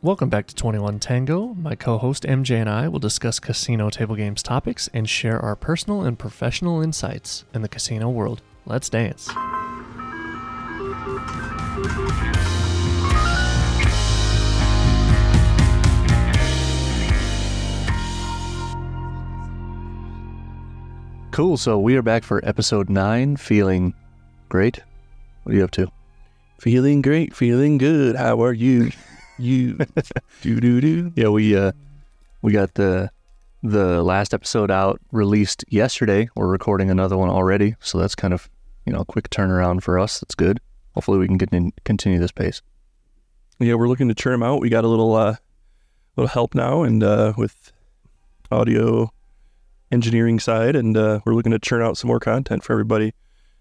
Welcome back to 21 Tango. My co host MJ and I will discuss casino table games topics and share our personal and professional insights in the casino world. Let's dance. Cool. So we are back for episode nine, feeling great. What are you up to? Feeling great, feeling good. How are you? You do do do. Yeah, we uh we got the the last episode out released yesterday. We're recording another one already, so that's kind of you know a quick turnaround for us. That's good. Hopefully, we can get in, continue this pace. Yeah, we're looking to churn them out. We got a little uh little help now, and uh, with audio engineering side, and uh, we're looking to churn out some more content for everybody.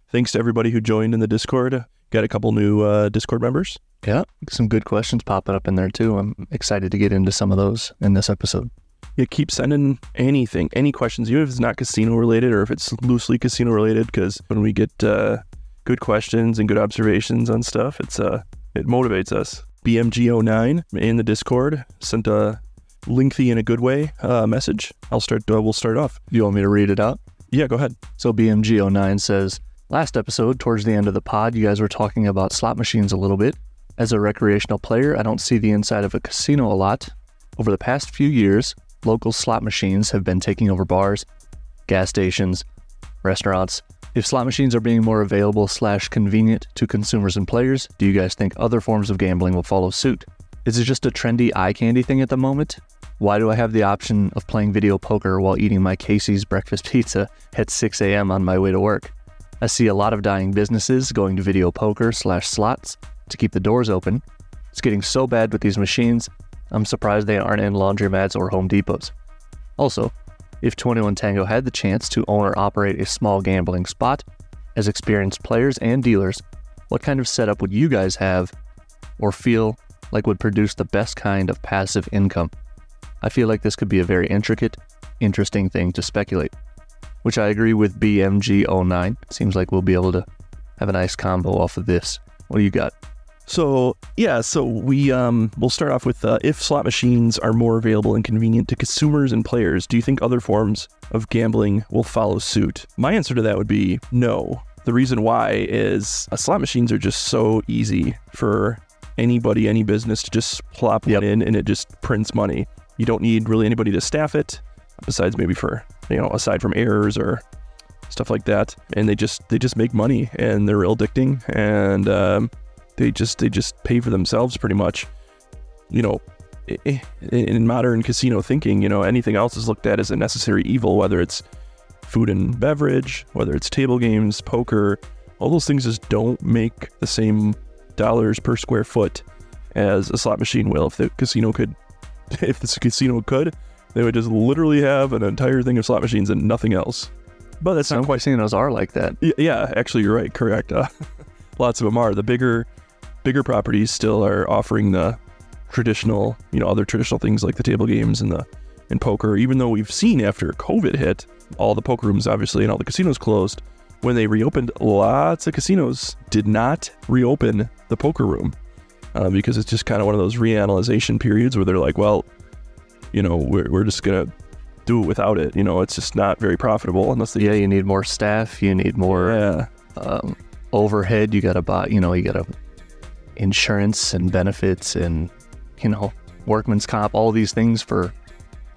Thanks to everybody who joined in the Discord. Got a couple new uh, Discord members. Yeah, some good questions popping up in there too. I'm excited to get into some of those in this episode. Yeah, keep sending anything, any questions, even if it's not casino related or if it's loosely casino related. Because when we get uh, good questions and good observations on stuff, it's uh, it motivates us. BMG09 in the Discord sent a lengthy in a good way uh, message. I'll start. Uh, we'll start off. You want me to read it out? Yeah, go ahead. So BMG09 says, Last episode, towards the end of the pod, you guys were talking about slot machines a little bit. As a recreational player, I don't see the inside of a casino a lot. Over the past few years, local slot machines have been taking over bars, gas stations, restaurants. If slot machines are being more available slash convenient to consumers and players, do you guys think other forms of gambling will follow suit? Is it just a trendy eye candy thing at the moment? Why do I have the option of playing video poker while eating my Casey's breakfast pizza at 6 a.m. on my way to work? I see a lot of dying businesses going to video poker slash slots to keep the doors open. It's getting so bad with these machines, I'm surprised they aren't in laundromats or Home Depots. Also, if 21 Tango had the chance to own or operate a small gambling spot, as experienced players and dealers, what kind of setup would you guys have or feel like would produce the best kind of passive income? I feel like this could be a very intricate, interesting thing to speculate, which I agree with BMG09. Seems like we'll be able to have a nice combo off of this. What do you got? So yeah, so we um we'll start off with uh, if slot machines are more available and convenient to consumers and players, do you think other forms of gambling will follow suit? My answer to that would be no. The reason why is uh, slot machines are just so easy for anybody, any business to just plop Yep. one in and it just prints money. You don't need really anybody to staff it, besides maybe for you know aside from errors or stuff like that. And they just they just make money and they're real addicting and um, they just they just pay for themselves pretty much. You know, in modern casino thinking, you know, anything else is looked at as a necessary evil, whether it's food and beverage, whether it's table games, poker, all those things just don't make the same dollars per square foot as a slot machine will. If the casino could, if this casino could, they would just literally have an entire thing of slot machines and nothing else. But that's Some not quite casinos are like that. Yeah, actually, you're right. Correct. Uh, lots of them are. The bigger, bigger properties still are offering the traditional, you know, other traditional things like the table games and the and poker. Even though we've seen after COVID hit, all the poker rooms obviously and all the casinos closed. When they reopened, lots of casinos did not reopen the poker room uh, because it's just kind of one of those reanalyzation periods where they're like, well, you know, we're, we're just gonna do it without it. You know, it's just not very profitable unless they Yeah, you need more staff. You need more yeah. um, overhead. You got to buy. You know, you got to insurance and benefits and you know workman's comp. All these things for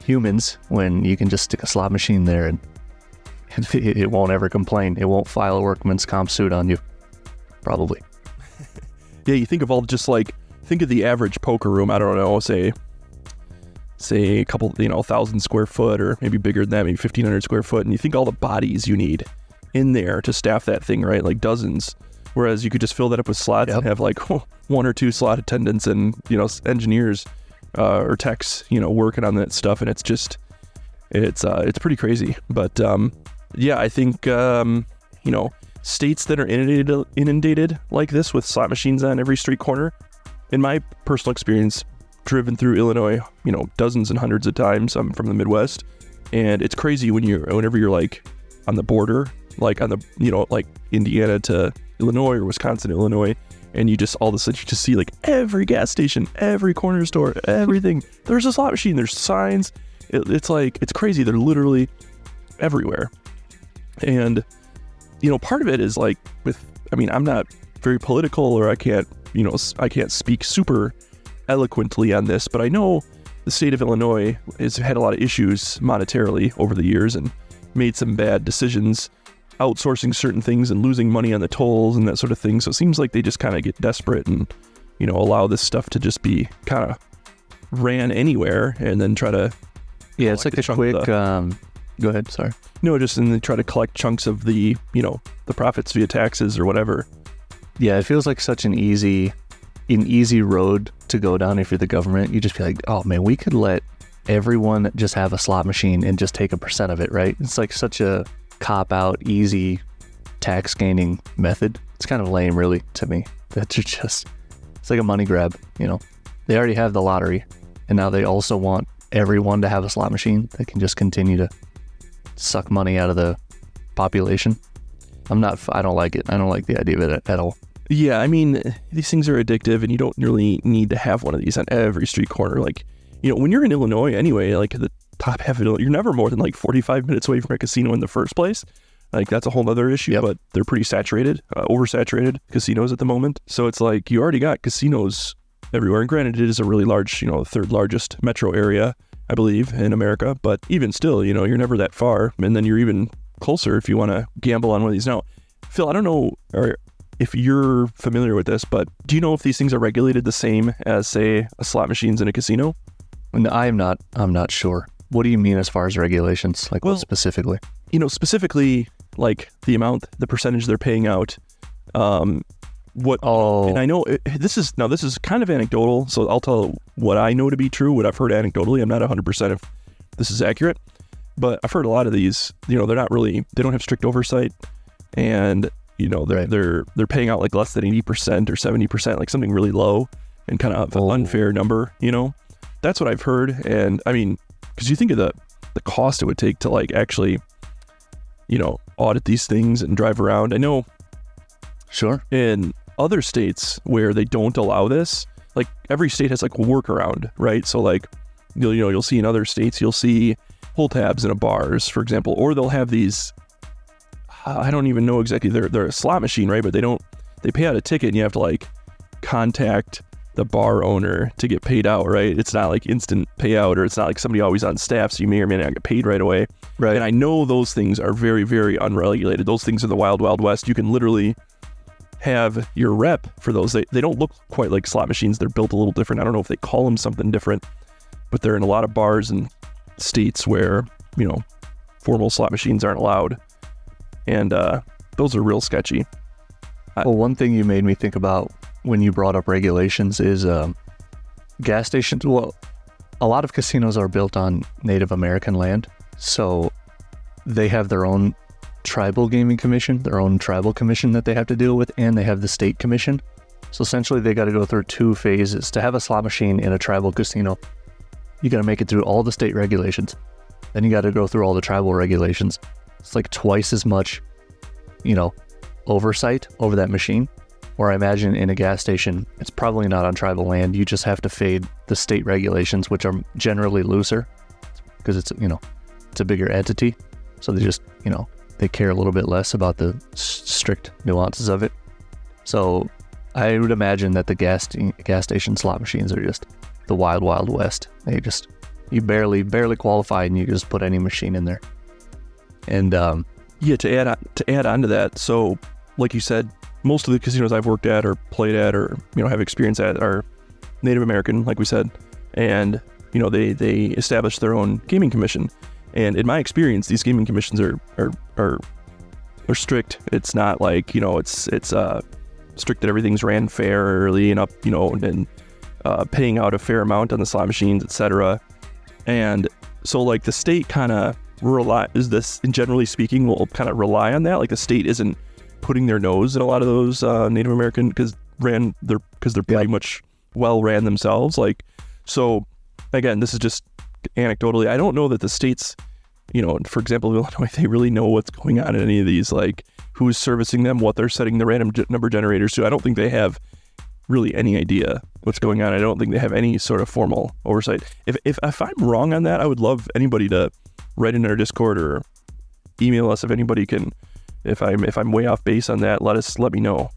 humans when you can just stick a slot machine there and it, won't ever complain. It won't file a workman's comp suit on you. Probably. Yeah, you think of all just like think of the average poker room. I don't know, say say a couple, you know, thousand square foot or maybe bigger than that, maybe fifteen hundred square foot, and you think all the bodies you need in there to staff that thing, right? Like dozens. Whereas you could just fill that up with slots Yep. and have like one or two slot attendants and you know engineers uh, or techs, you know, working on that stuff, and it's just it's uh, it's pretty crazy. But um, yeah, I think um, you know states that are inundated inundated like this with slot machines on every street corner. In my personal experience, driven through Illinois, you know, dozens and hundreds of times. I'm from the Midwest, and it's crazy when you whenever you're like on the border, like on the you know like Indiana to Illinois or Wisconsin Illinois, and you just all of a sudden you just see like every gas station, every corner store, everything. There's a slot machine. There's signs. It, it's like it's crazy. They're literally everywhere, and you know part of it is like with. I mean, I'm not very political, or I can't you know I can't speak super eloquently on this, but I know the state of Illinois has had a lot of issues monetarily over the years and made some bad decisions outsourcing certain things and losing money on the tolls and that sort of thing. So it seems like they just kind of get desperate and, you know, allow this stuff to just be kind of ran anywhere and then try to. Yeah, it's like a quick. The, um, go ahead. Sorry. No, just and they try to collect chunks of the, you know, the profits via taxes or whatever. Yeah, it feels like such an easy, an easy road to go down if you're the government. You just be like, oh man, we could let everyone just have a slot machine and just take a percent of it, right? It's like such a cop out, easy tax gaining method. It's kind of lame, really, to me. That's just, it's like a money grab, you know? They already have the lottery, and now they also want everyone to have a slot machine that can just continue to suck money out of the population. I'm not, I don't like it. I don't like the idea of it at all. Yeah, I mean, these things are addictive, and you don't really need to have one of these on every street corner. Like, you know, when you're in Illinois anyway, like the top half of it, you're never more than like 45 minutes away from a casino in the first place. Like that's a whole other issue, yep. but they're pretty saturated, uh, oversaturated casinos at the moment. So it's like you already got casinos everywhere. And granted, it is a really large, you know, third largest metro area, I believe, in America. But even still, you know, you're never that far, and then you're even closer if you want to gamble on one of these. Now, Phil, I don't know or if you're familiar with this, but do you know if these things are regulated the same as, say, a slot machines in a casino? I am not. I'm not sure. What do you mean as far as regulations? Like well, what specifically? You know, specifically like the amount, the percentage they're paying out. Um, what? Oh, and I know it, this is now this is kind of anecdotal, so I'll tell what I know to be true, what I've heard anecdotally. I'm not 100 percent if this is accurate, but I've heard a lot of these. You know, they're not really they don't have strict oversight, and you know they're right. they're they're paying out like less than 80 percent or 70 percent, like something really low and kind of oh. unfair number. You know, that's what I've heard, and I mean because you think of the the cost it would take to like actually, you know, audit these things and drive around. I know, sure, in other states where they don't allow this, like every state has like a workaround, right? So like, you'll you know you'll see in other states you'll see pull tabs in a bars, for example, or they'll have these. I don't even know exactly. They're they're a slot machine, right? But they don't. They pay out a ticket, and you have to like contact the bar owner to get paid out, right? It's not like instant payout or it's not like somebody always on staff, so you may or may not get paid right away. Right. And I know those things are very, very unregulated. Those things are the wild, wild west. You can literally have your rep for those. They, they don't look quite like slot machines. They're built a little different. I don't know if they call them something different, but they're in a lot of bars and states where, you know, formal slot machines aren't allowed. And uh, those are real sketchy. Well, one thing you made me think about when you brought up regulations is um, gas stations. Well, a lot of casinos are built on Native American land, so they have their own tribal gaming commission, their own tribal commission that they have to deal with, and they have the state commission. So essentially, they got to go through two phases to have a slot machine in a tribal casino. You got to make it through all the state regulations, then you got to go through all the tribal regulations. It's like twice as much, you know, oversight over that machine. Or I imagine in a gas station, it's probably not on tribal land. You just have to fade the state regulations, which are generally looser because it's, you know, it's a bigger entity. So they just, you know, they care a little bit less about the strict nuances of it. So I would imagine that the gas, gas station slot machines are just the wild, wild west. They just, you barely, barely qualify and you just put any machine in there. And, um, yeah, to add on, to add on to that, so like you said, most of the casinos I've worked at or played at or you know have experience at are Native American, like we said, and you know they they establish their own gaming commission. And in my experience, these gaming commissions are are are, are strict. It's not like you know it's it's uh, strict that everything's ran fairly and up you know and uh, paying out a fair amount on the slot machines, etc. And so like the state kind of rely is this, and generally speaking, will kind of rely on that. Like the state isn't putting their nose in a lot of those uh, Native American because ran they're because they're pretty much well ran themselves. Like so, again, this is just anecdotally. I don't know that the states, you know, for example, Illinois, they really know what's going on in any of these. Like who's servicing them, what they're setting the random g- number generators to. I don't think they have really any idea what's going on. I don't think they have any sort of formal oversight. If if if I'm wrong on that, I would love anybody to write in our Discord or email us if anybody can. If I'm if I'm way off base on that, let us let me know.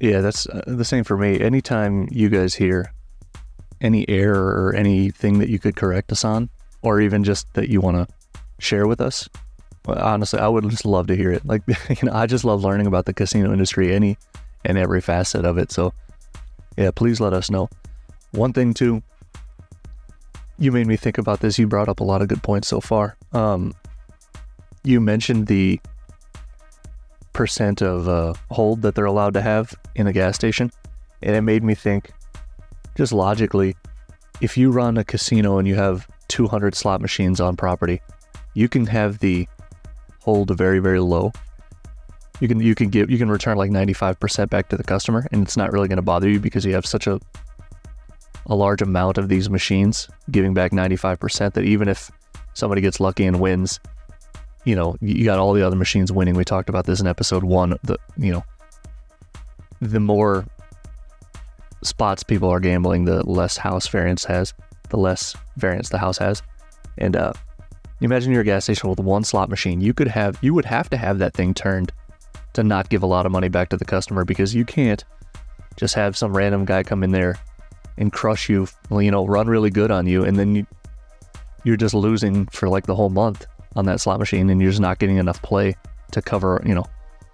Yeah, that's uh, the same for me. Anytime you guys hear any error or anything that you could correct us on, or even just that you want to share with us, honestly, I would just love to hear it. Like, you know, I just love learning about the casino industry, any and every facet of it. So, yeah, please let us know. One thing too, you made me think about this. You brought up a lot of good points so far. Um, you mentioned the percent of uh, hold that they're allowed to have in a gas station, and it made me think, just logically, if you run a casino and you have 200 slot machines on property, you can have the hold very very low. You can you can give you can return like 95% back to the customer, and it's not really going to bother you because you have such a a large amount of these machines giving back 95% that even if somebody gets lucky and wins, you know, you got all the other machines winning. We talked about this in episode one. The you know, the more spots people are gambling, the less house variance has, the less variance the house has. And uh, imagine you're a gas station with one slot machine. You could have, you would have to have that thing turned to not give a lot of money back to the customer because you can't just have some random guy come in there and crush you, you know, run really good on you, and then you, you're just losing for like the whole month on that slot machine, and you're just not getting enough play to cover, you know,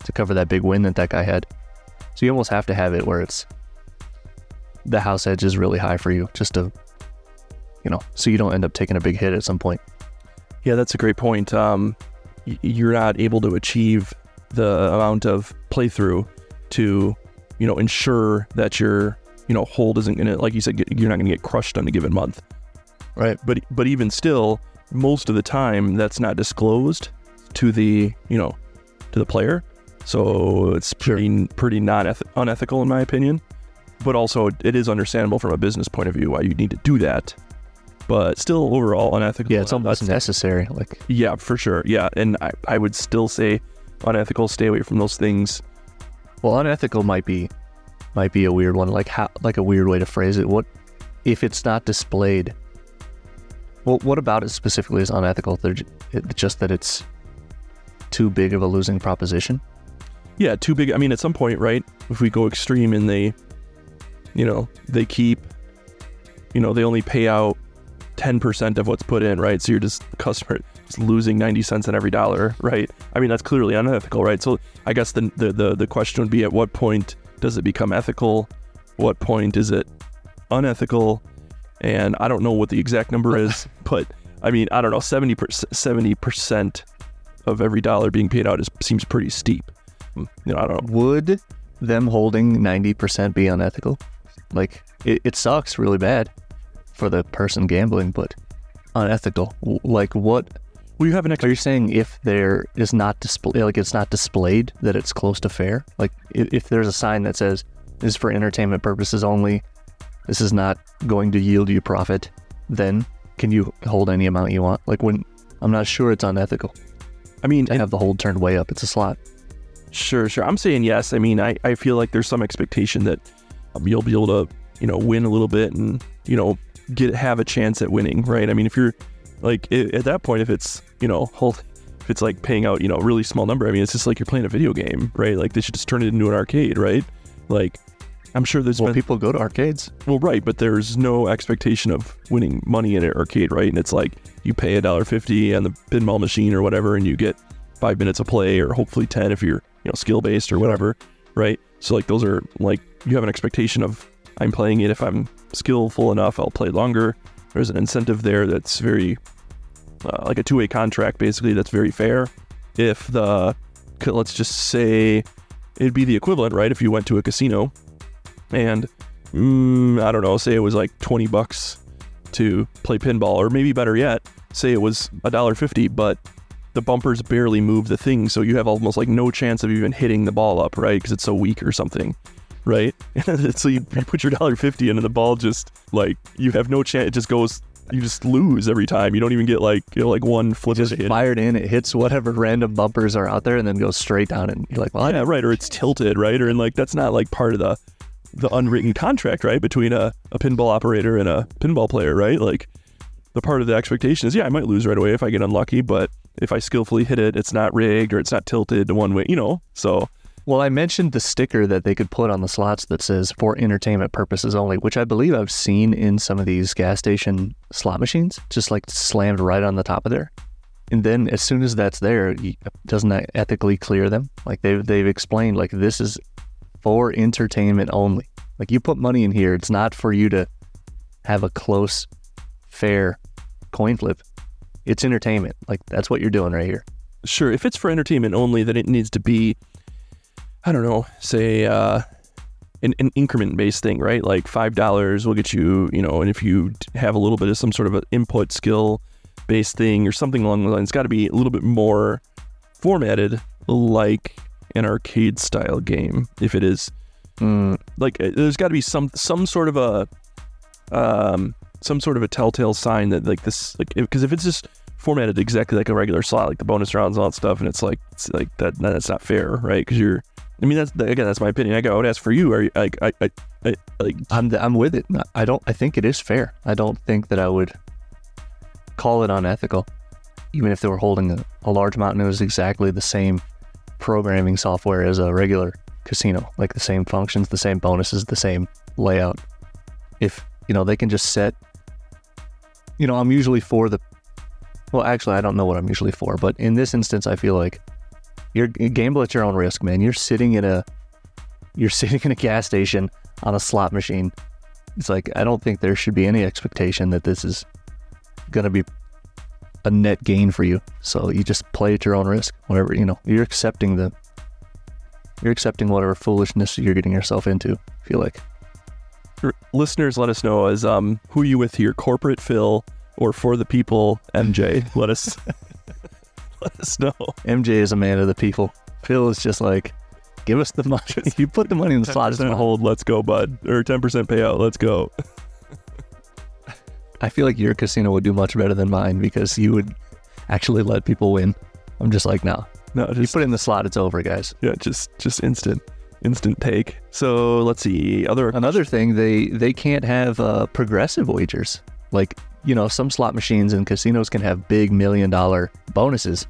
to cover that big win that that guy had. So you almost have to have it where it's the house edge is really high for you, just to, you know, so you don't end up taking a big hit at some point. Yeah, that's a great point. Um, you're not able to achieve the amount of playthrough to, you know, ensure that your, you know, hold isn't gonna, like you said, get, you're not gonna get crushed on a given month. Right. But but even still, most of the time, that's not disclosed to the, you know, to the player. So it's pretty pretty non unethical in my opinion. But also, it is understandable from a business point of view why you need to do that. But still, overall unethical. Yeah, it's almost That's- necessary. Like, yeah, for sure. Yeah, and I, I would still say unethical. Stay away from those things. well, unethical might be, might be a weird one. Like how, like a weird way to phrase it. What if it's not displayed? Well, what about it specifically is unethical? Just that it's too big of a losing proposition. Yeah, too big. I mean, at some point, right? If we go extreme and they, you know, they keep, you know, they only pay out ten percent of what's put in, right? So you're just customer is losing ninety cents on every dollar, right? I mean, that's clearly unethical, right? So I guess the the the, the question would be, at what point does it become ethical? What point is it unethical? And I don't know what the exact number is, but I mean, I don't know, 70 percent of every dollar being paid out is seems pretty steep. Mm, You know, I don't know. Would them holding 90% be unethical? Like, it, it sucks really bad for the person gambling, but unethical. Like, what Well, you have an are you saying if there is not display, like it's not displayed that it's close to fair? Like, if, if there's a sign that says this is for entertainment purposes only, this is not going to yield you profit, then can you hold any amount you want? Like, when I'm not sure it's unethical I mean, to have the hold turned way up. It's a slot. sure, sure. I'm saying yes. I mean, I, I feel like there's some expectation that um, you'll be able to, you know, win a little bit and, you know, get have a chance at winning, right? I mean, if you're like i at that point, if it's, you know, hold, if it's like paying out, you know, a really small number, I mean, it's just like you're playing a video game, right? Like they should just turn it into an arcade, right? Like, I'm sure there's Well, been people go to arcades. Well, right, but there's no expectation of winning money in an arcade, right? And it's like you pay a dollar fifty on the pinball machine or whatever, and you get five minutes of play, or hopefully ten if you're you know skill based or whatever, right? So like those are like you have an expectation of I'm playing it if I'm skillful enough, I'll play longer. There's an incentive there that's very uh, like a two way contract, basically that's very fair. If the let's just say it'd be the equivalent, right? If you went to a casino and mm, I don't know, say it was like 20 bucks to play pinball, or maybe better yet, say it was a dollar fifty, but the bumpers barely move the thing, so you have almost like no chance of even hitting the ball up, right? Because it's so weak or something, right? so you, you put your dollar fifty in, and the ball just like you have no chance. It just goes. You just lose every time. You don't even get like you know like one flip Just hit. fired in, it hits whatever random bumpers are out there and then goes straight down. And you're like, well, Yeah, right. Or it's tilted, right? Or and like that's not like part of the the unwritten contract, right, between a, a pinball operator and a pinball player, right? Like the part of the expectation is, yeah, I might lose right away if I get unlucky, but if I skillfully hit it, it's not rigged or it's not tilted one way, you know. So Well, I mentioned the sticker that they could put on the slots that says for entertainment purposes only, which I believe I've seen in some of these gas station slot machines, just like slammed right on the top of there. And then as soon as that's there, doesn't that ethically clear them? Like they've they've explained like this is for entertainment only. Like you put money in here, it's not for you to have a close, fair coin flip. It's entertainment. Like that's what you're doing right here. sure, if it's for entertainment only, then it needs to be, I don't know, say uh, an, an increment based thing, right? Like five dollars will get you, you know, and if you have a little bit of some sort of an input skill based thing or something along the line, it's got to be a little bit more formatted like an arcade style game. If it is Mm, like, uh, there's got to be some some sort of a um some sort of a telltale sign that like this like because if it's just formatted exactly like a regular slot, like the bonus rounds and all that stuff, and it's like it's like that. That's not fair, right? Because you're. I mean, that's again, that's my opinion. I I would ask for you. Are you like, I, I, I like, I'm th- I'm with it. I don't. I think it is fair. I don't think that I would call it unethical, even if they were holding a, a large amount and it was exactly the same programming software as a regular casino, like the same functions, the same bonuses, the same layout. If you know, they can just set. You know, I'm usually for the. Well, actually, I don't know what I'm usually for, but in this instance, I feel like you're you gamble at your own risk, man. You're sitting in a you're sitting in a gas station on a slot machine. It's like I don't think there should be any expectation that this is going to be a net gain for you. So you just play at your own risk. Whatever you know, you're accepting the you're accepting whatever foolishness you're getting yourself into. I feel like r- listeners, let us know as um who are you with here, corporate Phil or for the people, MJ. let us let us know. MJ is a man of the people. Phil is just like, give us the money. you put the money in the slot. It's 10% hold, let's go, bud, or ten percent payout, let's go. I feel like your casino would do much better than mine because you would actually let people win. I'm just like, no. No, You just put it in the slot, it's over, guys. yeah, just just instant, instant take. So let's see other Another thing, they they can't have uh, progressive wagers. Like you know, some slot machines and casinos can have big million dollar bonuses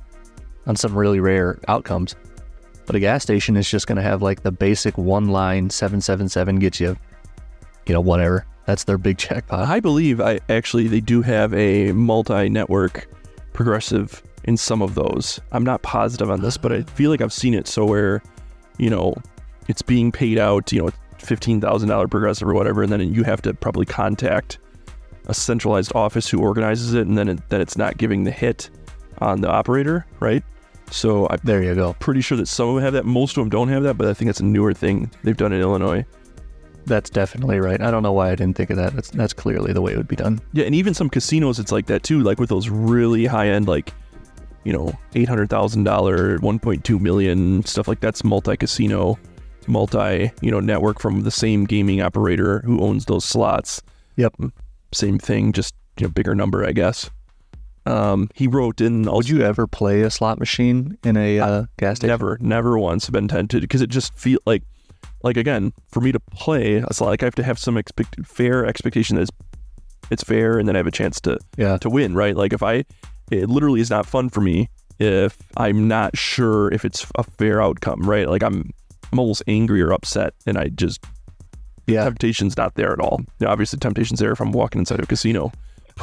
on some really rare outcomes, but a gas station is just going to have like the basic one line seven seven seven gets you, you know, whatever. That's their big jackpot. I believe I actually they do have a multi-network progressive in some of those. I'm not positive on this, but I feel like I've seen it so where, you know, it's being paid out, you know, fifteen thousand dollar progressive or whatever, and then you have to probably contact a centralized office who organizes it, and then it, then it's not giving the hit on the operator, right? So I'm There you go. pretty sure that some of them have that. Most of them don't have that, but I think it's a newer thing they've done in Illinois. That's definitely right. I don't know why I didn't think of that. That's that's clearly the way it would be done. Yeah, and even some casinos, it's like that too. Like with those really high end, like you know, eight hundred thousand dollar, one point two million stuff like that's multi casino, multi you know network from the same gaming operator who owns those slots. Yep. Same thing, just you know, bigger number, I guess. Um, he wrote in. Also, Would you ever play a slot machine in a uh, gas station? Never, never once been tempted because it just feel like, like again, for me to play a slot, like I have to have some expect fair expectation that it's, it's fair, and then I have a chance to Yeah. to win, right? Like if I, it literally is not fun for me if I'm not sure if it's a fair outcome, right? Like I'm, I'm almost angry or upset, and I just Yeah. temptation's not there at all. Now, obviously, temptation's there if I'm walking inside a casino,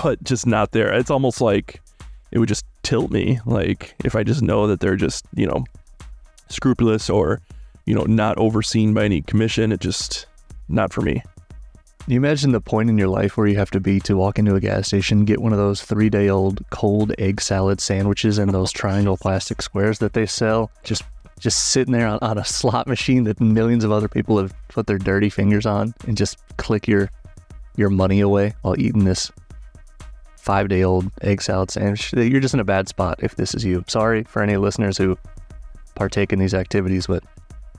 but just not there. It's almost like it would just tilt me. Like if I just know that they're just you know scrupulous or you know not overseen by any commission, it just not for me. You imagine the point in your life where you have to be to walk into a gas station, get one of those three day old cold egg salad sandwiches and those triangle plastic squares that they sell. Just just sitting there on, on a slot machine that millions of other people have put their dirty fingers on and just click your your money away while eating this five day old egg salad sandwich. You're just in a bad spot if this is you. Sorry for any listeners who partake in these activities, but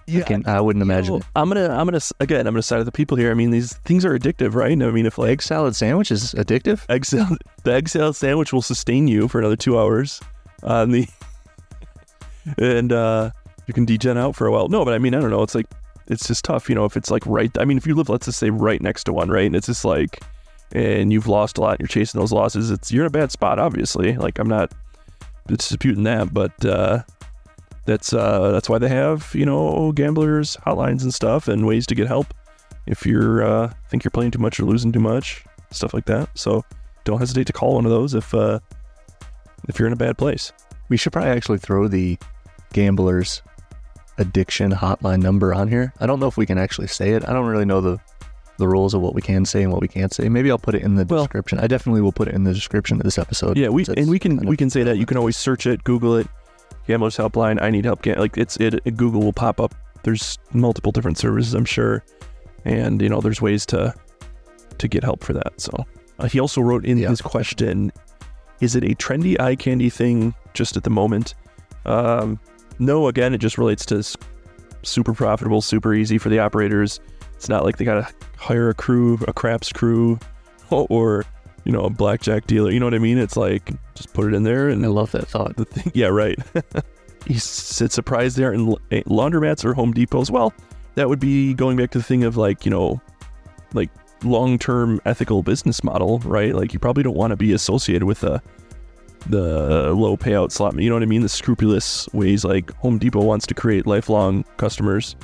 I, can, I wouldn't imagine Well, I'm gonna, I'm gonna again, I'm gonna side with the people here. I mean, these things are addictive, right? I mean, if like egg salad sandwich is addictive. egg salad, the egg salad sandwich will sustain you for another two hours on the and uh you can degen out for a while no but i mean i don't know it's like it's just tough, you know, if it's like right. I mean, if you live, let's just say right next to one, right, and it's just like, and you've lost a lot, and you're chasing those losses. It's you're in a bad spot, obviously. Like I'm not disputing that, but uh, that's uh, that's why they have you know gamblers hotlines and stuff and ways to get help if you're uh, think you're playing too much or losing too much, stuff like that. So don't hesitate to call one of those if uh, if you're in a bad place. We should probably actually throw the gamblers addiction hotline number on here. I don't know if we can actually say it. I don't really know the the rules of what we can say and what we can't say. Maybe I'll put it in the Well- description. I definitely will put it in the description of this episode. Yeah, we and we can kind we can say that. You can always search it, Google it, Gamblers Helpline. I need help. Like it's it, Google will pop up. There's multiple different services, I'm sure, and you know there's ways to to get help for that. So uh, he also wrote in Yeah. his question, is it a trendy eye candy thing just at the moment? Um, no, again, it just relates to super profitable, super easy for the operators. It's not like they got to hire a crew, a craps crew, or you know a blackjack dealer. You know what I mean? It's like just put it in there and I love that thought. the thing. Yeah, right. He's said surprised there in eh, laundromats or Home Depot as Well, that would be going back to the thing of like you know, like long-term ethical business model, right? Like you probably don't want to be associated with the the low payout slot. You know what I mean? The scrupulous ways like Home Depot wants to create lifelong customers.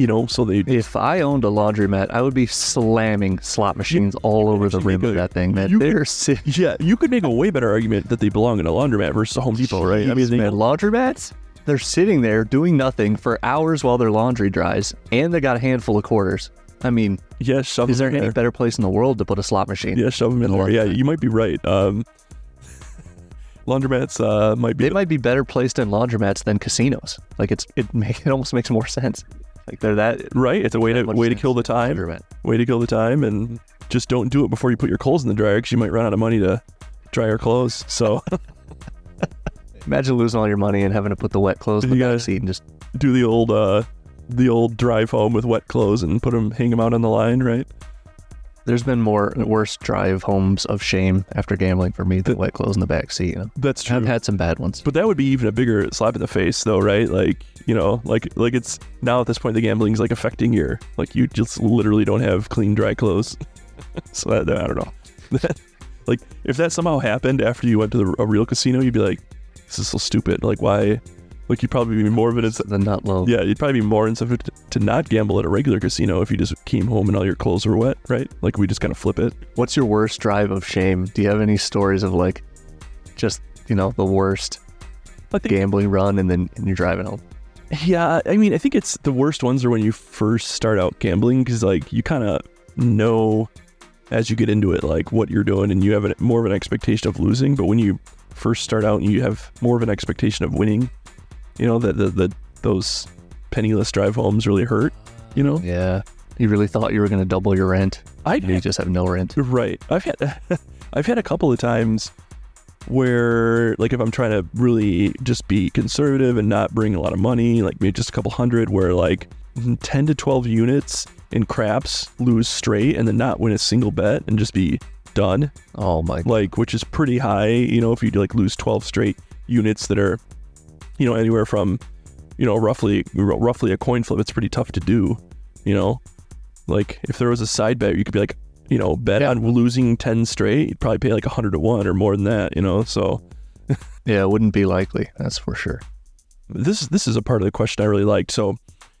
You know, so they If I owned a laundromat, I would be slamming slot machines all over the rim make of that thing, man. They're sick. yeah, you could make a way better argument that they belong in a laundromat versus a Home Depot, right? I mean, they, man, laundromats, they're sitting there doing nothing for hours while their laundry dries, and they got a handful of quarters. I mean, yeah, is there any better place in the world to put a slot machine? Yeah, shove them in there. Yeah, you might be right. Um, laundromats uh, might be. They might be better placed in laundromats than casinos. Like it's it make, it almost makes more sense. Like they're that right. It's a way to way to kill the time. Way to kill the time, and just don't do it before you put your clothes in the dryer because you might run out of money to dry your clothes. So Imagine losing all your money and having to put the wet clothes in the You back gotta- seat and just do the old uh, the old drive home with wet clothes and put them hang them out on the line. Right. There's been more worse drive homes of shame after gambling for me than wet clothes in the back seat. You know? That's true. I've had some bad ones. But that would be even a bigger slap in the face, though, right? Like, you know, like like it's now at this point the gambling's like affecting your like you just literally don't have clean dry clothes. so that, that- I don't know. like if that somehow happened after you went to the, a real casino, you'd be like, this is so stupid. Like why? Like you'd probably be more of an incentive. The nut low. Yeah, you'd probably be more incentive to, to not gamble at a regular casino if you just came home and all your clothes were wet, right? Like we just kind of flip it. What's your worst drive of shame? Do you have any stories of like just, you know, the worst think gambling run and then and you're driving home? Yeah, I mean, I think it's the worst ones are when you first start out gambling because like you kind of know as you get into it like what you're doing and you have an, more of an expectation of losing. But when you first start out and you have more of an expectation of winning, you know that the, the those penniless drive homes really hurt. You know, Yeah. You really thought you were going to double your rent. I You just have no rent. Right. I've had I've had a couple of times where like if I'm trying to really just be conservative and not bring a lot of money, like maybe just a couple hundred where like 10 to 12 units in craps lose straight and then not win a single bet and just be done, Oh my. like which is pretty high, you know, if you like lose 12 straight units that are you know anywhere from you know roughly roughly a coin flip it's pretty tough to do, you know. Like if there was a side bet, you could be like, you know, bet Yeah. on losing ten straight. You'd probably pay like a hundred to one or more than that, you know. So Yeah, it wouldn't be likely. That's for sure. this this is a part of the question I really liked. So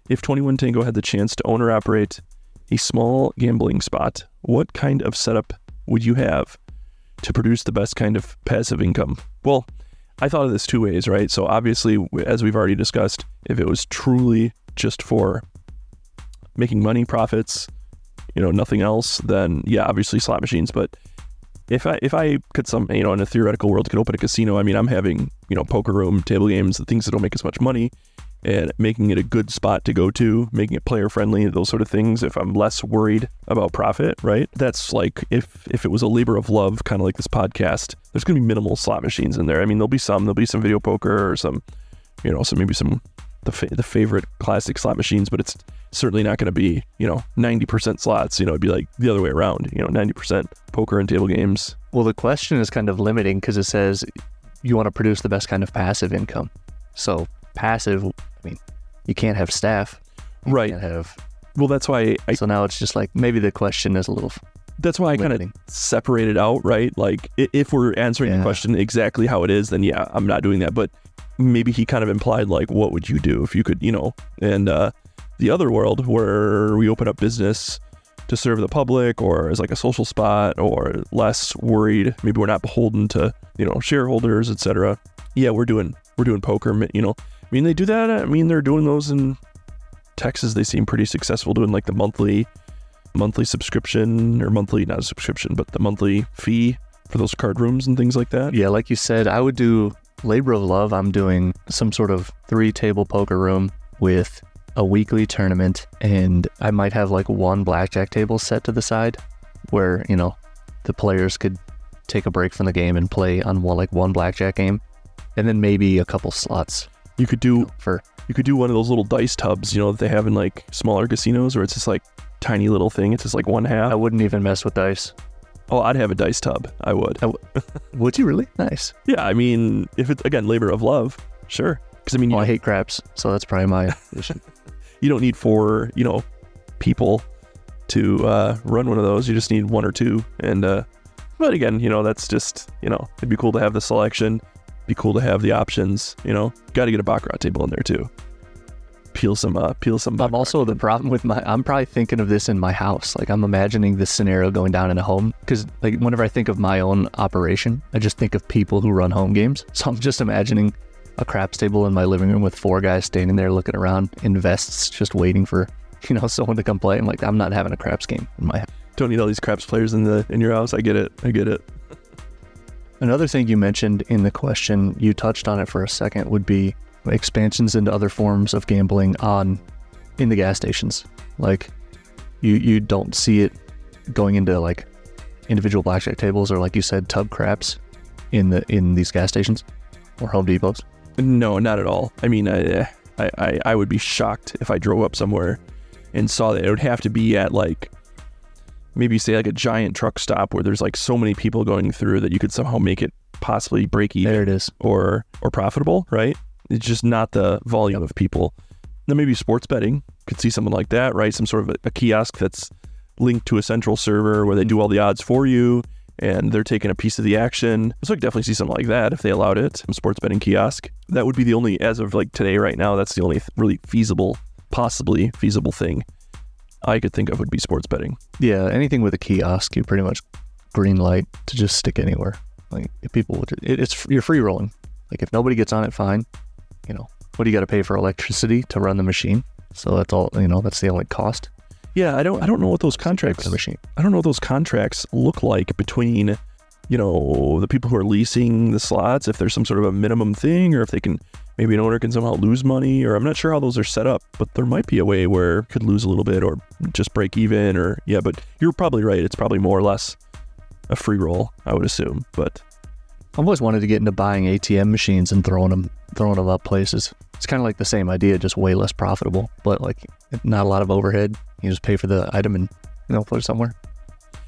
if Twenty One Tango had the chance to own or operate a small gambling spot, what kind of setup would you have to produce the best kind of passive income? Well, I thought of this two ways, right? So obviously, as we've already discussed, if it was truly just for making money, profits, you know, nothing else, then yeah, obviously slot machines. But if I if I could some you know in a theoretical world could open a casino, I mean, I'm having you know poker room, table games, the things that don't make as much money, and making it a good spot to go to, making it player friendly, those sort of things. If I'm less worried about profit, right? That's like if if it was a labor of love, kind of like this podcast. There's going to be minimal slot machines in there. I mean, there'll be some. There'll be some video poker or some, you know, some maybe some the fa- the favorite classic slot machines, but it's certainly not going to be you know 90% slots. You know, it'd be like the other way around. You know, 90% poker and table games. Well, the question is kind of limiting because it says you want to produce the best kind of passive income. So passive, I mean, you can't have staff. You Right. can't have. Well, that's why I so now it's just like maybe the question is a little that's why I kind of limiting. separate it out, right? Like if we're answering the question exactly how it is, then yeah, I'm not doing that. But maybe he kind of implied like, what would you do if you could, you know? And uh, the other world where we open up business to serve the public or as like a social spot or less worried, maybe we're not beholden to you know shareholders, etc. Yeah, we're doing we're doing poker. You know, mean they do that. I mean they're doing those in Texas. They seem pretty successful doing like the monthly monthly subscription or monthly not a subscription but the monthly fee for those card rooms and things like that Yeah, like you said, I would do labor of love. I'm doing some sort of three table poker room with a weekly tournament, and I might have like one blackjack table set to the side where, you know, the players could take a break from the game and play on one like one blackjack game, and then maybe a couple slots you could do for you could do one of those little dice tubs you know that they have in like smaller casinos where it's just like tiny little thing. It's just like one half. I wouldn't even mess with dice. oh i'd have a dice tub. I would. Would you really? Nice. yeah i mean if it's again labor of love sure. Because i mean Well, I hate craps, so that's probably my you don't need four you know people to uh, run one of those. You just need one or two. And uh, but again you know that's just you know it'd be cool to have the selection be cool to have the options you know got to get a baccarat table in there too peel some uh peel some I'm also the problem with my. I'm probably thinking of this in my house. Like I'm imagining this scenario going down in a home because like whenever I think of my own operation, I just think of people who run home games. So I'm just imagining a craps table in my living room with four guys standing there looking around in vests, just waiting for you know someone to come play. I'm like, I'm not having a craps game in my. don't need all these craps players in the in your house i get it i get it Another thing you mentioned in the question, you touched on it for a second, would be expansions into other forms of gambling on in the gas stations. Like you you don't see it going into like individual blackjack tables or like you said tub craps in the in these gas stations or Home Depots. No, not at all. I mean, I, I, I, I would be shocked if I drove up somewhere and saw that. It would have to be at like maybe say like a giant truck stop where there's like so many people going through that you could somehow make it possibly break even There it is. or or profitable, right? It's just not the volume of people. Then maybe sports betting could see something like that, right? Some sort of a, a kiosk that's linked to a central server where they do all the odds for you and they're taking a piece of the action. So I could definitely see something like that if they allowed it. Some sports betting kiosk. That would be the only, as of like today, right now, that's the only really feasible, possibly feasible thing I could think of would be sports betting. Yeah, anything with a kiosk, you pretty much green light to just stick anywhere. Like if people, would, it, it's you're free rolling. Like if nobody gets on it, fine. You know, what do you got to pay for electricity to run the machine? So that's all. You know, that's the only cost. Yeah, I don't, I don't know what those contracts the machine. I don't know what those contracts look like between, you know, the people who are leasing the slots, if there's some sort of a minimum thing, or if they can, maybe an owner can somehow lose money, or I'm not sure how those are set up, but there might be a way where it could lose a little bit or just break even, or yeah, but you're probably right. It's probably more or less a free roll, I would assume. But I've always wanted to get into buying ATM machines and throwing them, throwing them up places. It's kind of like the same idea, just way less profitable, but like not a lot of overhead. You just pay for the item and you know put it somewhere.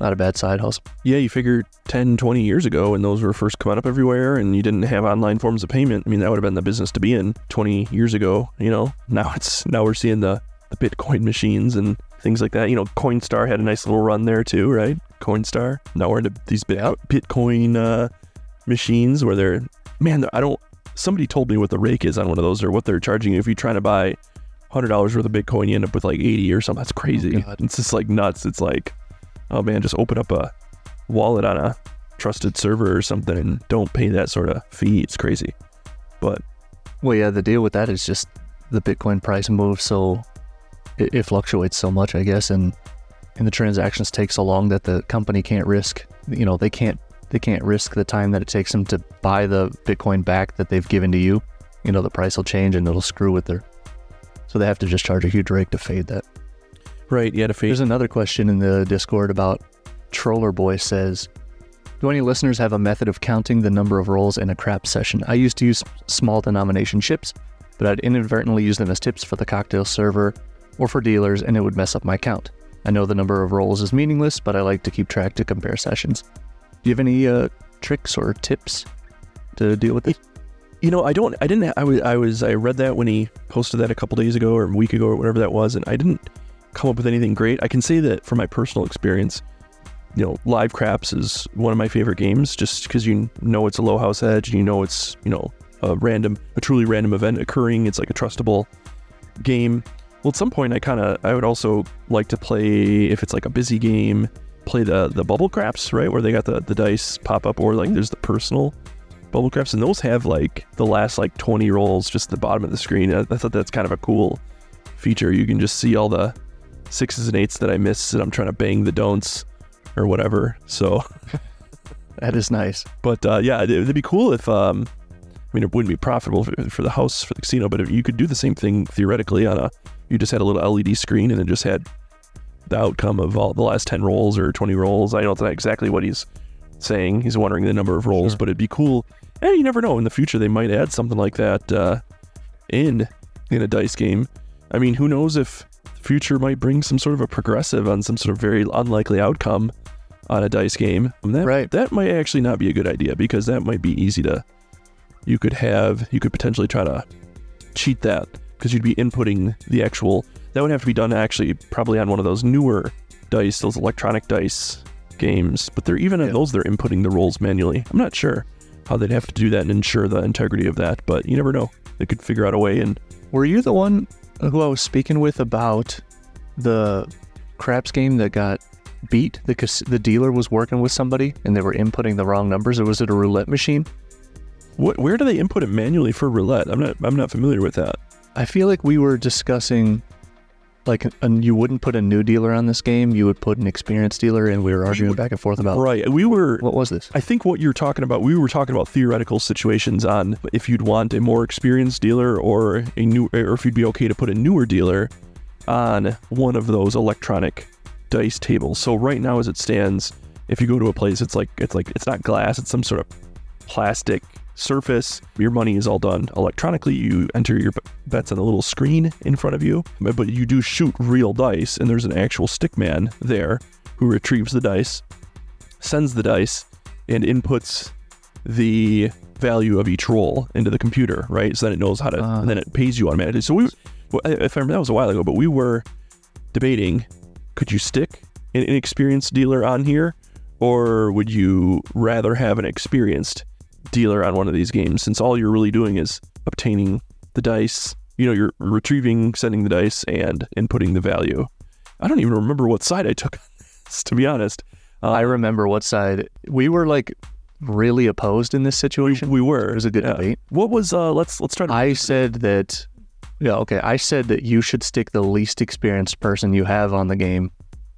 Not a bad side hustle. yeah, you figure 10, 20 years ago when those were first coming up everywhere and you didn't have online forms of payment, I mean, that would have been the business to be in 20 years ago, you know? Now it's, now we're seeing the, the Bitcoin machines and things like that. You know, Coinstar had a nice little run there too, right? Coinstar. Now we're into these bit, Bitcoin uh, machines where they're, man, I don't, somebody told me what the rake is on one of those or what they're charging you if you're trying to buy $100 worth of Bitcoin, you end up with like 80 or something. That's crazy. God. it's just like nuts. It's like, oh man, just open up a wallet on a trusted server or something and don't pay that sort of fee. It's crazy. But Well, yeah, the deal with that is just the Bitcoin price moves so it, it fluctuates so much, I guess, and and the transactions take so long that the company can't risk. You know, they can't they can't risk the time that it takes them to buy the Bitcoin back that they've given to you. You know, the price will change and it'll screw with their. So they have to just charge a huge rate to fade that. Right, yeah, fee. There's another question in the Discord about Troller Boy says, "Do any listeners have a method of counting the number of rolls in a crap session? I used to use small denomination chips, but I'd inadvertently use them as tips for the cocktail server or for dealers, and it would mess up my count. I know the number of rolls is meaningless, but I like to keep track to compare sessions. Do you have any uh, tricks or tips to deal with this? You know, I don't. I didn't. I was. I was. I read that when he posted that a couple days ago or a week ago or whatever that was, and I didn't come up with anything great. I can say that from my personal experience, you know, live craps is one of my favorite games, just because you know it's a low house edge and you know it's you know a random, a truly random event occurring. It's like a trustable game. Well, at some point, I kind of, I would also like to play if it's like a busy game, play the the bubble craps, right, where they got the the dice pop up, or like mm-hmm. there's the personal bubble craps, and those have like the last like 20 rolls just at the bottom of the screen. I, I thought that's kind of a cool feature. You can just see all the sixes and eights that I miss and I'm trying to bang the don'ts or whatever. So That is nice. But uh, yeah, it, it'd be cool if, um, I mean, it wouldn't be profitable for, for the house for the casino, but if you could do the same thing theoretically on a, you just had a little LED screen and then just had the outcome of all the last 10 rolls or 20 rolls. I don't know exactly what he's saying. He's wondering the number of rolls, Sure. but it'd be cool. And you never know. In the future, they might add something like that uh, in in a dice game. I mean, who knows if future might bring some sort of a progressive on some sort of very unlikely outcome on a dice game. And that, Right. That might actually not be a good idea because that might be easy to. You could have. You could potentially try to cheat that because you'd be inputting the actual. That would have to be done actually probably on one of those newer dice, those electronic dice games. But they're even Yeah. in those they're inputting the rolls manually. I'm not sure how they'd have to do that and ensure the integrity of that, but you never know. They could figure out a way and Were you the one who I was speaking with about the craps game that got beat? The cas- the dealer was working with somebody and they were inputting the wrong numbers, or was it a roulette machine? what, where do they input it manually for roulette? I'm not I'm not familiar with that. I feel like we were discussing like and you wouldn't put a new dealer on this game, you would put an experienced dealer, and we were arguing back and forth about Right. We were what was this? I think what you're talking about, we were talking about theoretical situations on if you'd want a more experienced dealer or a new, or if you'd be okay to put a newer dealer on one of those electronic dice tables. So right now, as it stands, if you go to a place, it's like it's like it's not glass, it's some sort of plastic surface. Your money is all done electronically. You enter your bets on a little screen in front of you, but you do shoot real dice, and there's an actual stick man there who retrieves the dice, sends the dice, and inputs the value of each roll into the computer, right? So then it knows how to, Ah. and then it pays you automatically. So we, well, if I remember, that was a while ago, but we were debating: could you stick an inexperienced dealer on here, or would you rather have an experienced dealer on one of these games? Since all you're really doing is obtaining the dice, you know, you're retrieving, sending the dice, and inputting the value. I don't even remember what side I took this, to be honest. Uh, I remember what side we were like really opposed in this we, situation. we were. it was a good yeah. debate. What was uh let's let's try to I said that, yeah, okay. I said that you should stick the least experienced person you have on the game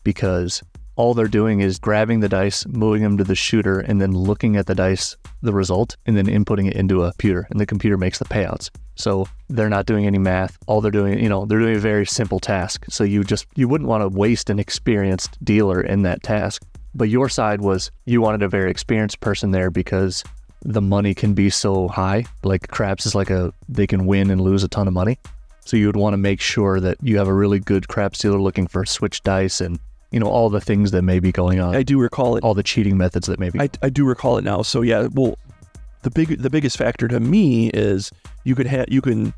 because all they're doing is grabbing the dice, moving them to the shooter, and then looking at the dice, the result, and then inputting it into a computer, and the computer makes the payouts. So they're not doing any math. All they're doing, you know, they're doing a very simple task. So you just you wouldn't want to waste an experienced dealer in that task. But your side was you wanted a very experienced person there because the money can be so high. Like craps is like a they can win and lose a ton of money. So you would want to make sure that you have a really good craps dealer looking for switch dice and you know all the things that may be going on, I do recall it. all the cheating methods that may be. I, I do recall it now. So yeah, well, the big the biggest factor to me is you could have you can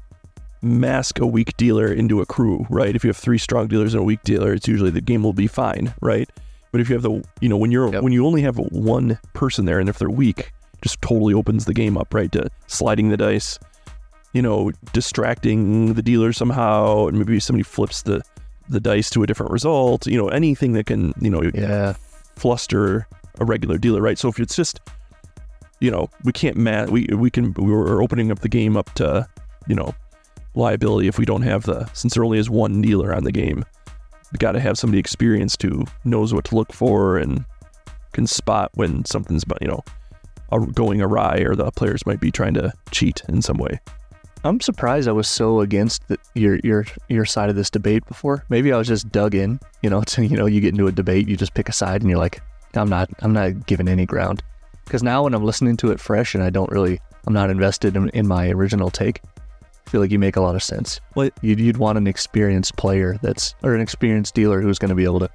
mask a weak dealer into a crew, right? If you have three strong dealers and a weak dealer, it's usually the game will be fine, right? But if you have the you know when you're Yep. when you only have one person there and if they're weak, just totally opens the game up, right? To sliding the dice, you know, distracting the dealer somehow, and maybe somebody flips the the dice to a different result. You know, anything that can you know yeah, fluster a regular dealer, right? So if it's just, you know, we can't ma- we we can we're opening up the game up to, you know, liability if we don't have the since there only is one dealer on the game. We got to have somebody experienced who knows what to look for and can spot when something's you know going awry or the players might be trying to cheat in some way. I'm surprised I was so against the, your your your side of this debate before. Maybe I was just dug in. You know, to you know, you get into a debate, you just pick a side, and you're like, I'm not I'm not giving any ground. Because now when I'm listening to it fresh and I don't really I'm not invested in, in my original take, I feel like you make a lot of sense. Well, You'd, you'd want an experienced player that's or an experienced dealer who's going to be able to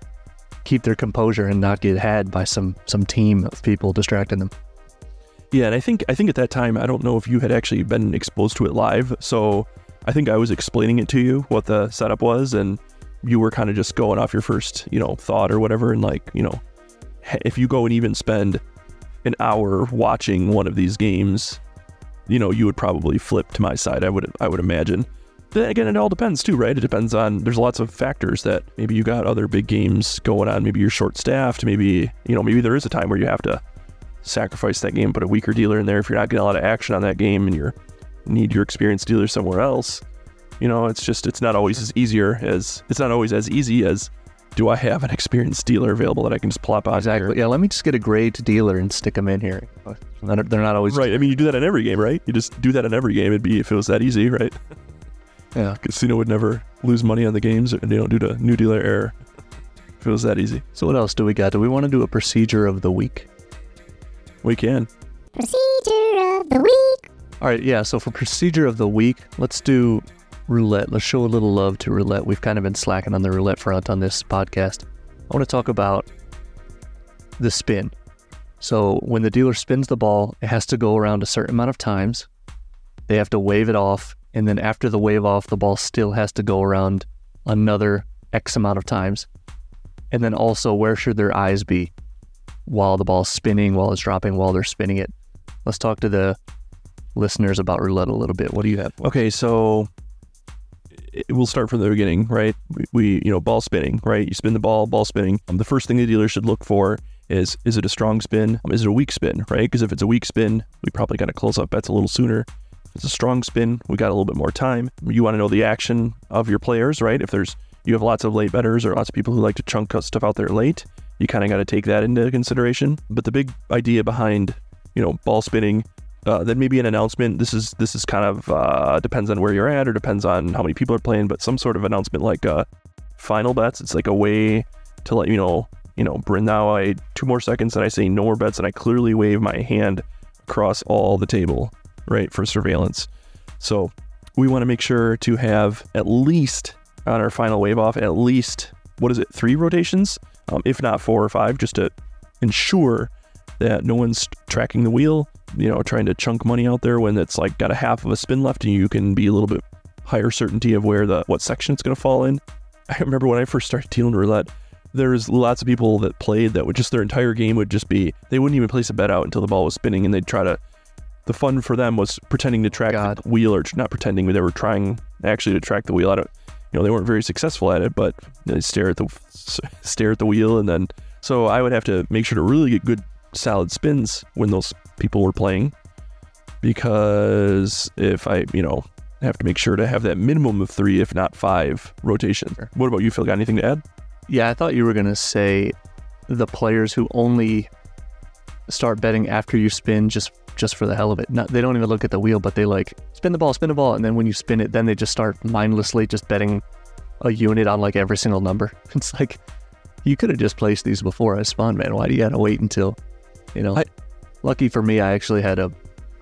keep their composure and not get had by some some team of people distracting them. Yeah, and I think I think at that time I don't know if you had actually been exposed to it live, so I think I was explaining it to you what the setup was, and you were kind of just going off your first you know thought or whatever, and like you know if you go and even spend an hour watching one of these games, you know you would probably flip to my side. I would I would imagine. Then again, it all depends too, right? It depends on there's lots of factors that maybe you got other big games going on. Maybe you're short staffed. Maybe you know maybe there is a time where you have to sacrifice that game, put a weaker dealer in there if you're not getting a lot of action on that game and you need your experienced dealer somewhere else. You know, it's just it's not always as easier as it's not always as easy as do I have an experienced dealer available that I can just plop on Exactly. here? Yeah, let me just get a great dealer and stick them in here. They're not- always Right. I mean, you do that in every game, right? You just do that in every game. It'd be if it was that easy, right? Yeah. Casino would never lose money on the games, and they don't do the new dealer error. If it was that easy, So what else do we got? Do we want to do a procedure of the week? We can. Procedure of the week. All right, yeah. So for procedure of the week, let's do roulette. Let's show a little love to roulette. We've kind of been slacking on the roulette front on this podcast. I want to talk about the spin. So when the dealer spins the ball, it has to go around a certain amount of times. They have to wave it off, and then after the wave off, the ball still has to go around another X amount of times. And then also, where should their eyes be while the ball's spinning, while it's dropping, while they're spinning it? Let's talk to the listeners about roulette a little bit. What do you have? Okay, so it- we'll start from the beginning, right? We, we, you know, ball spinning, right? You spin the ball, ball spinning. Um, the first thing the dealer should look for is is it a strong spin? Um, is it a weak spin, right? Because if it's a weak spin, we probably got to close up bets a little sooner. If it's a strong spin, we got a little bit more time. You want to know the action of your players, right? If there's you have lots of late betters or lots of people who like to chunk stuff out there late, you kind of got to take that into consideration. But the big idea behind, you know, ball spinning uh, then maybe an announcement. This is this is kind of uh, depends on where you're at or depends on how many people are playing, but some sort of announcement like uh, final bets. It's like a way to let you know, you know, now I two more seconds and I say no more bets and I clearly wave my hand across all the table, right, for surveillance. So we want to make sure to have at least on our final wave off at least what is it three rotations, um, if not four or five, just to ensure that no one's tracking the wheel, you know, trying to chunk money out there when it's like got a half of a spin left and you can be a little bit higher certainty of where the what section it's going to fall in. I remember when I first started dealing roulette, there's lots of people that played that would just their entire game would just be they wouldn't even place a bet out until the ball was spinning and they'd try to the fun for them was pretending to track God. the wheel or not pretending they were trying actually to track the wheel out of you know they weren't very successful at it but they stare at the stare at the wheel and then so I would have to make sure to really get good solid spins when those people were playing because if I, you know, have to make sure to have that minimum of three, if not five, rotation. What about you, Phil? Got anything to add? Yeah, I thought you were gonna say the players who only start betting after you spin just just for the hell of it. Not, they don't even look at the wheel, but they like spin the ball, spin the ball, and then when you spin it, then they just start mindlessly just betting a unit on like every single number. It's like you could have just placed these before I spun, man. Why do you gotta wait until you know? I- lucky for me, I actually had a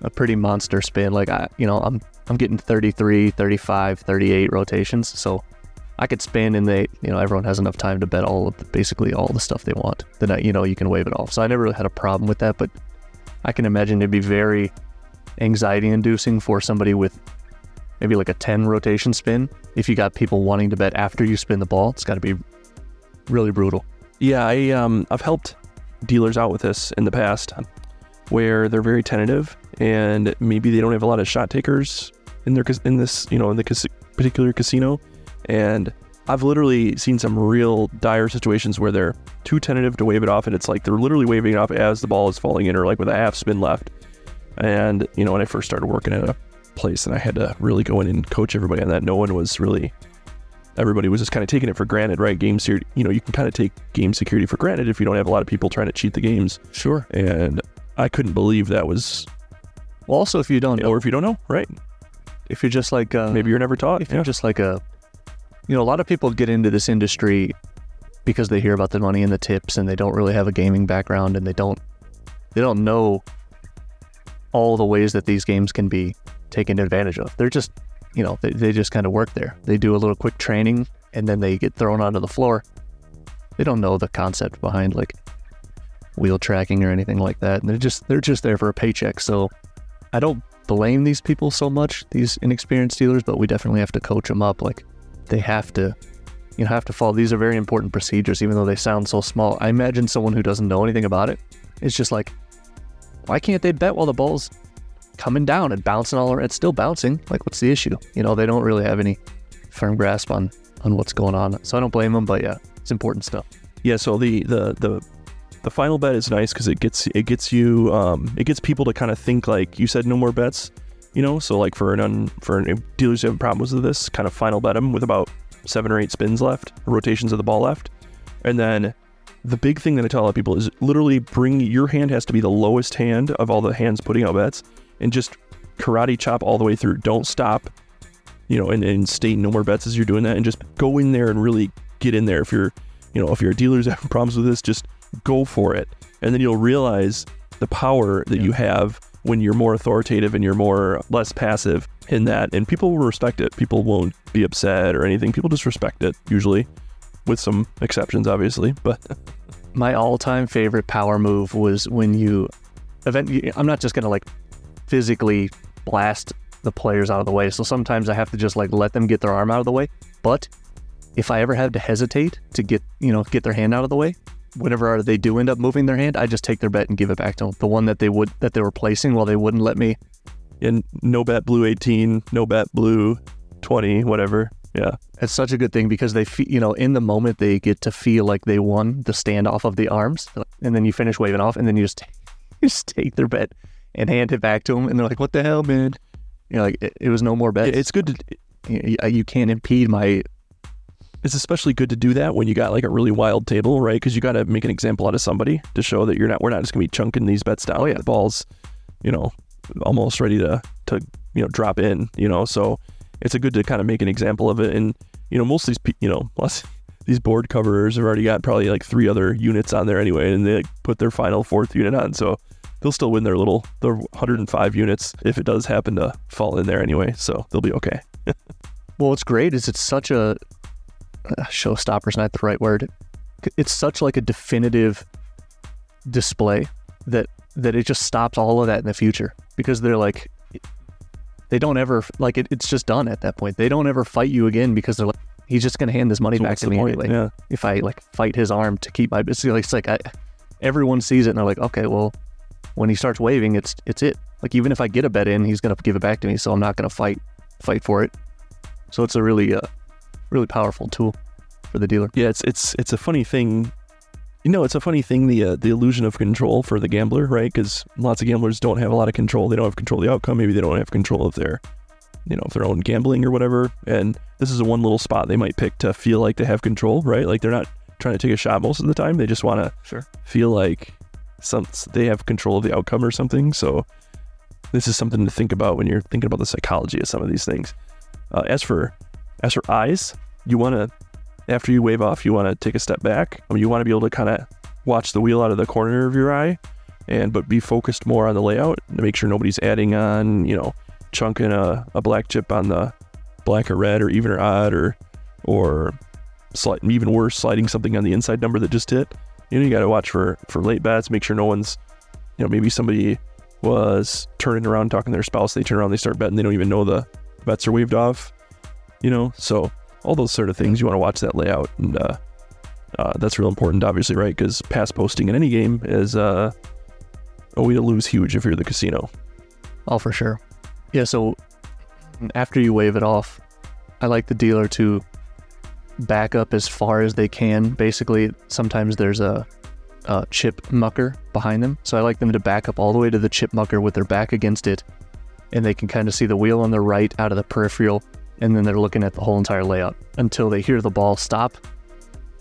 a pretty monster spin. Like I, you know, I'm I'm getting 33, 35, 38 rotations, so I could spin and they, you know, everyone has enough time to bet all of the, basically all the stuff they want. Then I, you know, you can wave it off. So I never really had a problem with that, but I can imagine it'd be very anxiety inducing for somebody with maybe like a 10 rotation spin. If you got people wanting to bet after you spin the ball, it's got to be really brutal. Yeah, I um I've helped dealers out with this in the past, where they're very tentative and maybe they don't have a lot of shot takers in their in this you know in the particular casino, and I've literally seen some real dire situations where they're too tentative to wave it off, and it's like they're literally waving it off as the ball is falling in, or like with a half spin left. And you know, when I first started working at a place, and I had to really go in and coach everybody on that, no one was really everybody was just kind of taking it for granted, right? Game security, you know, you can kind of take game security for granted if you don't have a lot of people trying to cheat the games. Sure. And I couldn't believe that was, Well, also if you don't know, or if you don't know, right? if you're just like uh, Maybe you're never taught. if Yeah. you're just like a you know a lot of people get into this industry because they hear about the money and the tips and they don't really have a gaming background and they don't they don't know all the ways that these games can be taken advantage of they're just you know they, they just kind of work there they do a little quick training and then they get thrown onto the floor they don't know the concept behind like wheel tracking or anything like that. And they're just they're just there for a paycheck. So I don't blame these people so much, these inexperienced dealers, but we definitely have to coach them up. Like they have to, you have to follow. These are very important procedures, even though they sound so small. I imagine someone who doesn't know anything about it, it's just like, why can't they bet while the ball's coming down and bouncing all around? It's still bouncing. Like, what's the issue? You know, they don't really have any firm grasp on on what's going on. So I don't blame them, but yeah, it's important stuff. Yeah, so the the the the final bet is nice because it gets it gets you um, it gets people to kind of think like you said no more bets, you know. So like for an un, for an, dealers who have problems with this, kind of final bet them with about seven or eight spins left, rotations of the ball left, and then the big thing that I tell a lot of people is literally bring your hand has to be the lowest hand of all the hands putting out bets, and just karate chop all the way through. Don't stop, you know, and, and state no more bets as you're doing that, and just go in there and really get in there. If you're, you know, if your dealers having problems with this, just go for it, and then you'll realize the power that Yeah. you have when you're more authoritative and you're more less passive in that, and people will respect it. People won't be upset or anything. People just respect it usually, with some exceptions, obviously, but. my all-time favorite power move was when you event I'm not just to like physically blast the players out of the way. So sometimes I have to just like let them get their arm out of the way. But if I ever had to hesitate to get, you know, get their hand out of the way, whenever they do end up moving their hand, I just take their bet and give it back to them. The one that they would that they were placing while they wouldn't let me. and no bet blue 18, no bet blue 20, whatever. Yeah. It's such a good thing because they, fe- you know, in the moment they get to feel like they won the standoff of the arms, and then you finish waving off, and then you just you just take their bet and hand it back to them, and they're like, "What the hell, man?" You're like, "It, it was no more bets. It's good to you, you can't impede my." It's especially good to do that when you got like a really wild table, right? Because you got to make an example out of somebody to show that you're not. We're not just gonna be chunking these bets down. Oh, yeah. the balls, you know, almost ready to to you know drop in. You know, so it's a good to kind of make an example of it. And you know, most of these you know, plus these board coverers have already got probably like three other units on there anyway, and they put their final fourth unit on, so they'll still win their little their 105 units if it does happen to fall in there anyway. So they'll be okay. Well, what's great is it's such a uh, showstopper's not the right word. It's such like a definitive display that that it just stops all of that in the future because they're like they don't ever like it, it's just done at that point. They don't ever fight you again because they're like he's just gonna hand this money So back to me point? anyway. Yeah. If I like fight his arm to keep my it's like, it's like I, everyone sees it and they're like, okay, well, when he starts waving, it's it's it. Like even if I get a bet in, he's gonna give it back to me, so I'm not gonna fight fight for it. So it's a really uh really powerful tool for the dealer. Yeah, it's it's it's a funny thing. You know, it's a funny thing the uh, the illusion of control for the gambler, right? Because lots of gamblers don't have a lot of control. They don't have control of the outcome. Maybe they don't have control of their, you know, of their own gambling or whatever. And this is a one little spot they might pick to feel like they have control, right? Like they're not trying to take a shot most of the time. They just want to Sure. feel like some they have control of the outcome or something. So this is something to think about when you're thinking about the psychology of some of these things. Uh, as for as for eyes, you want to after you wave off, you want to take a step back. I mean, you want to be able to kind of watch the wheel out of the corner of your eye, and but be focused more on the layout to make sure nobody's adding on, you know, chunking a, a black chip on the black or red or even or odd or or slight, even worse, sliding something on the inside number that just hit. You know, you got to watch for for late bets. Make sure no one's, you know, maybe somebody was turning around talking to their spouse. They turn around, they start betting. They don't even know the bets are waved off. You know, so all those sort of things you want to watch that layout and uh, uh, that's real important obviously right because pass posting in any game is uh, a way to lose huge if you're the casino Oh, for sure. Yeah, so after you wave it off, I like the dealer to back up as far as they can. Basically, sometimes there's a, a chip mucker behind them. So I like them to back up all the way to the chip mucker with their back against it. And they can kind of see the wheel on the right out of the peripheral. And then they're looking at the whole entire layout until they hear the ball stop.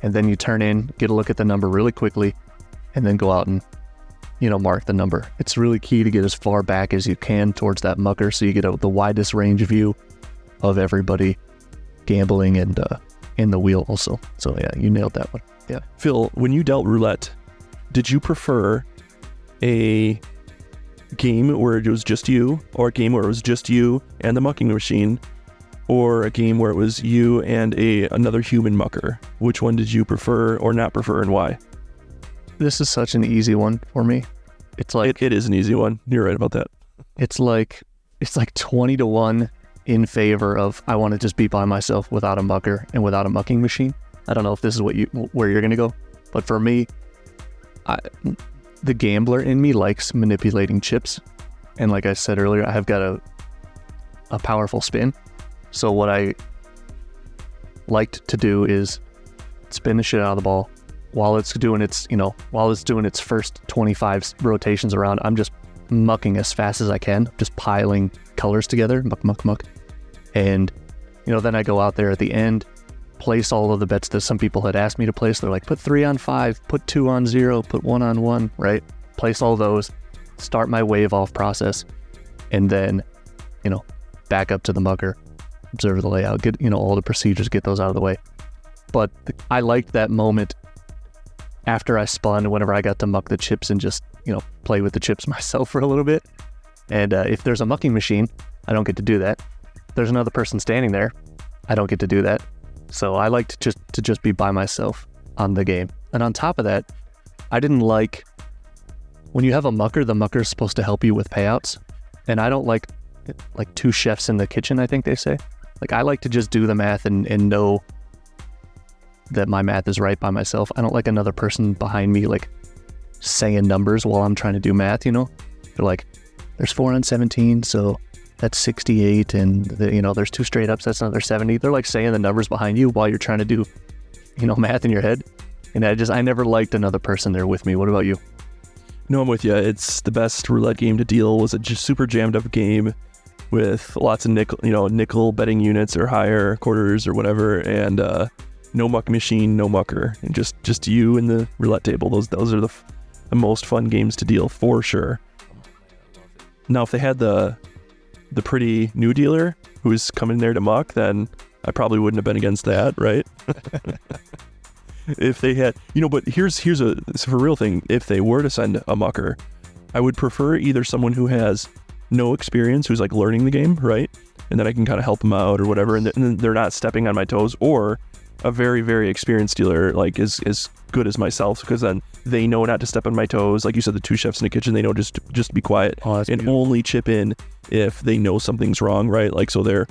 And then you turn in, get a look at the number really quickly, and then go out and you know, mark the number. It's really key to get as far back as you can towards that mucker so you get a, the widest range view of everybody gambling and uh, in the wheel also. So yeah, you nailed that one. Yeah. phil when you dealt roulette did you prefer a game where it was just you or a game where it was just you and the mucking machine or a game where it was you and a another human mucker which one did you prefer or not prefer and why this is such an easy one for me. It's like It, it is an easy one. You're right about that. it's like it's like 20 to 1 in favor of I want to just be by myself without a mucker and without a mucking machine. I don't know if this is what you where you're going to go, but for me I the gambler in me likes manipulating chips. And like I said earlier, I have got a a powerful spin. So what I liked to do is spin the shit out of the ball while it's doing its, you know, while it's doing its first 25 rotations around. I'm just mucking as fast as I can, just piling colors together, muck, muck, muck. And, you know, then I go out there at the end, place all of the bets that some people had asked me to place. They're like, put three on five, put two on zero, put one on one, right? Place all those, start my wave off process, and then, you know, back up to the mucker, observe the layout, get, you know, all the procedures, get those out of the way. But the, I liked that moment after I spun, whenever I got to muck the chips and just, you know, play with the chips myself for a little bit. And uh, if there's a mucking machine, I don't get to do that. If there's another person standing there, I don't get to do that. So I like to just to just be by myself on the game. And on top of that, I didn't like when you have a mucker, the mucker's supposed to help you with payouts. And I don't like like two chefs in the kitchen, I think they say. Like I like to just do the math and, and know that my math is right by myself. I don't like another person behind me like saying numbers while I'm trying to do math, you know? They're like, there's four on 17, so that's 68, and the, you know, there's two straight ups, that's another 70. They're like saying the numbers behind you while you're trying to do, you know, math in your head. And I just, I never liked another person there with me. What about you? No, I'm with you. It's the best roulette game to deal. Was a super jammed up game with lots of nickel, you know, nickel betting units or higher quarters or whatever, and uh, no muck machine, no mucker, and just just you and the roulette table. Those those are the, f- the most fun games to deal for sure. Now, if they had the the pretty new dealer who's coming there to muck, then I probably wouldn't have been against that, right? if they had, you know, but here's here's a a for real thing. If they were to send a mucker, I would prefer either someone who has no experience, who's like learning the game, right, and then I can kind of help them out or whatever, and, th- and they're not stepping on my toes, or a very very experienced dealer like is as good as myself because then they know not to step on my toes. Like you said, the two chefs in the kitchen, they know just just be quiet Oh, and only chip in if they know something's wrong, right? Like so their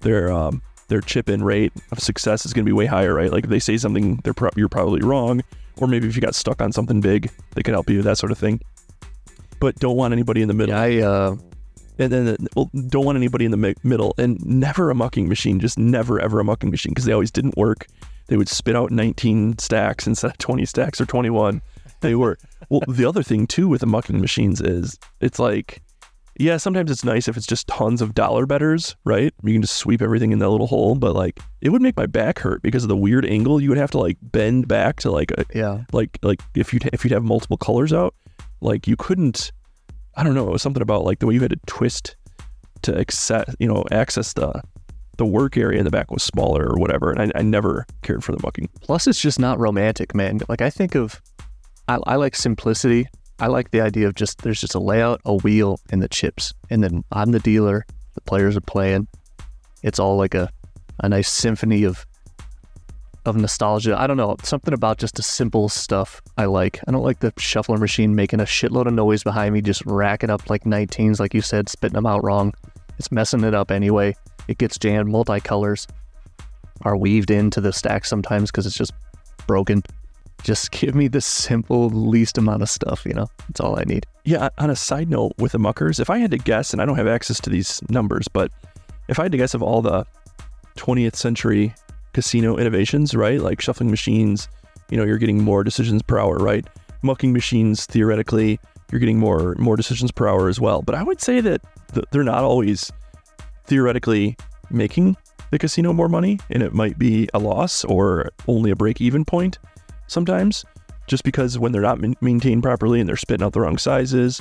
their um their chip in rate of success is going to be way higher, right? Like if they say something they're pro- you're probably wrong, or maybe if you got stuck on something big, they can help you, that sort of thing. But don't want anybody in the middle, Yeah, I, uh, and then well, don't want anybody in the mi- middle, and never a mucking machine, just never ever a mucking machine because they always didn't work. They would spit out 19 stacks instead of 20 stacks or 21. They were well. The other thing too with the mucking machines is it's like yeah, sometimes it's nice if it's just tons of dollar betters, right? You can just sweep everything in that little hole, but like it would make my back hurt because of the weird angle. You would have to like bend back to like a, yeah. like like if you if you'd have multiple colors out, like you couldn't. I don't know. It was something about like the way you had to twist to access, you know, access the the work area in the back was smaller or whatever, and I, I never cared for the mucking. Plus, it's just not romantic, man. Like I think of, I, I like simplicity. I like the idea of just there's just a layout, a wheel, and the chips, and then I'm the dealer. The players are playing. It's all like a, a nice symphony of, of nostalgia. I don't know something about just the simple stuff I like. I don't like the shuffler machine making a shitload of noise behind me, just racking up like 19s, like you said, spitting them out wrong. It's messing it up anyway. It gets jammed. Multicolors are weaved into the stack sometimes because it's just broken. Just give me the simple, least amount of stuff, you know? That's all I need. Yeah, on a side note with the muckers, if I had to guess, and I don't have access to these numbers, but if I had to guess of all the 20th century casino innovations, right? Like shuffling machines, you know, you're getting more decisions per hour, right? Mucking machines, theoretically, you're getting more more decisions per hour as well. But I would say that th- they're not always theoretically making the casino more money, and it might be a loss or only a break even point sometimes, just because when they're not ma- maintained properly and they're spitting out the wrong sizes,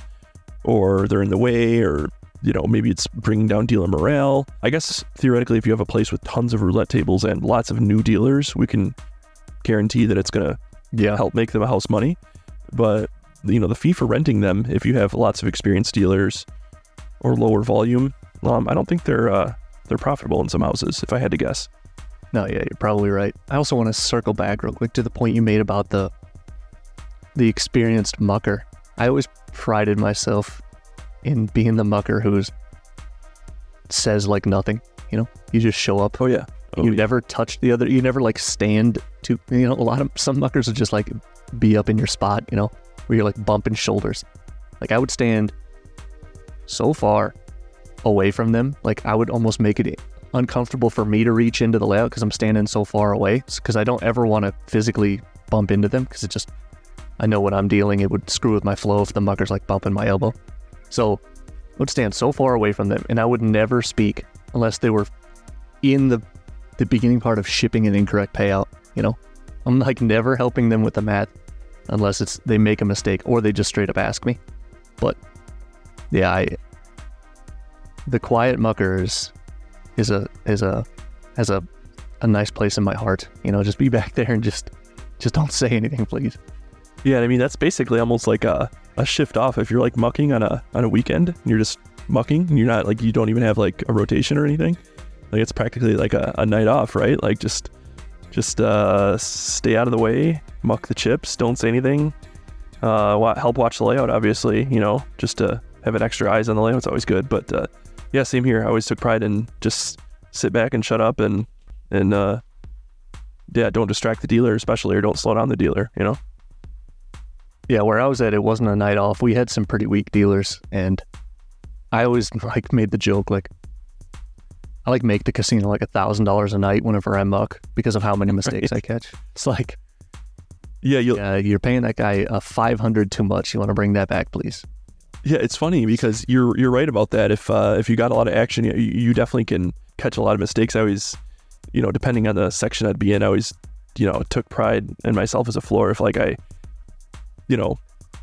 or they're in the way, or you know maybe it's bringing down dealer morale. I guess theoretically, if you have a place with tons of roulette tables and lots of new dealers, we can guarantee that it's gonna Yeah. help make them a house money. But you know the fee for renting them, if you have lots of experienced dealers or lower volume, um, I don't think they're uh, they're profitable in some houses. If I had to guess. No, yeah, you're probably right. I also want to circle back real quick to the point you made about the the experienced mucker. I always prided myself in being the mucker who's says like nothing. You know, you just show up. Oh yeah. Oh, you yeah. never touch the other. You never like stand to. You know, a lot of some muckers would just like be up in your spot. You know, where you're like bumping shoulders. Like I would stand so far away from them, like I would almost make it uncomfortable for me to reach into the layout because I'm standing so far away. Because I don't ever want to physically bump into them because it just I know what I'm dealing. It would screw with my flow if the mucker's like bumping my elbow. So I would stand so far away from them, and I would never speak unless they were in the the beginning part of shipping an incorrect payout. You know, I'm like never helping them with the math unless it's they make a mistake or they just straight up ask me. But yeah, I the quiet muckers is a is a has a a nice place in my heart. You know, just be back there and just just don't say anything, please. Yeah, I mean that's basically almost like a, a shift off. If you're like mucking on a on a weekend, and you're just mucking, and you're not like you don't even have like a rotation or anything. Like it's practically like a, a night off, right? Like just just uh, stay out of the way, muck the chips, don't say anything. Uh, help watch the layout, obviously. You know, just to have an extra eyes on the layout's always good. But uh, yeah, same here. I always took pride in just sit back and shut up and and uh, yeah, don't distract the dealer, especially, or don't slow down the dealer. You know. Yeah, where I was at, it wasn't a night off. We had some pretty weak dealers, and I always like made the joke like I like make the casino like a thousand dollars a night whenever I muck because of how many mistakes I catch. It's like, Yeah, you'll, yeah, you're paying that guy a five hundred too much. You want to bring that back, please? Yeah, it's funny because you're you're right about that. If uh, if you got a lot of action, you, you definitely can catch a lot of mistakes. I always, you know, depending on the section I'd be in, I always, you know, took pride in myself as a floor. If like I, you know,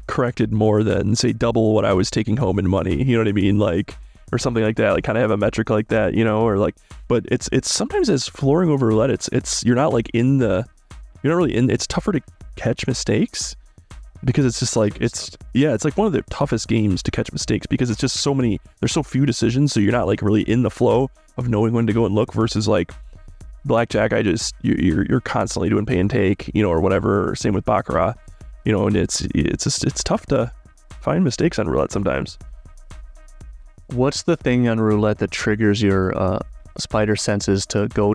corrected more than say double what I was taking home in money, you know what I mean, like or something like that. Like kind of have a metric like that, you know, or like. But it's it's sometimes as flooring over roulette, it's it's you're not like in the, you're not really in. It's tougher to catch mistakes because it's just like it's yeah it's like one of the toughest games to catch mistakes because it's just so many there's so few decisions so you're not like really in the flow of knowing when to go and look versus like blackjack i just you- you're you're constantly doing pay and take you know or whatever same with baccarat you know and it's it's just it's tough to find mistakes on roulette sometimes What's the thing on roulette that triggers your uh, spider senses to go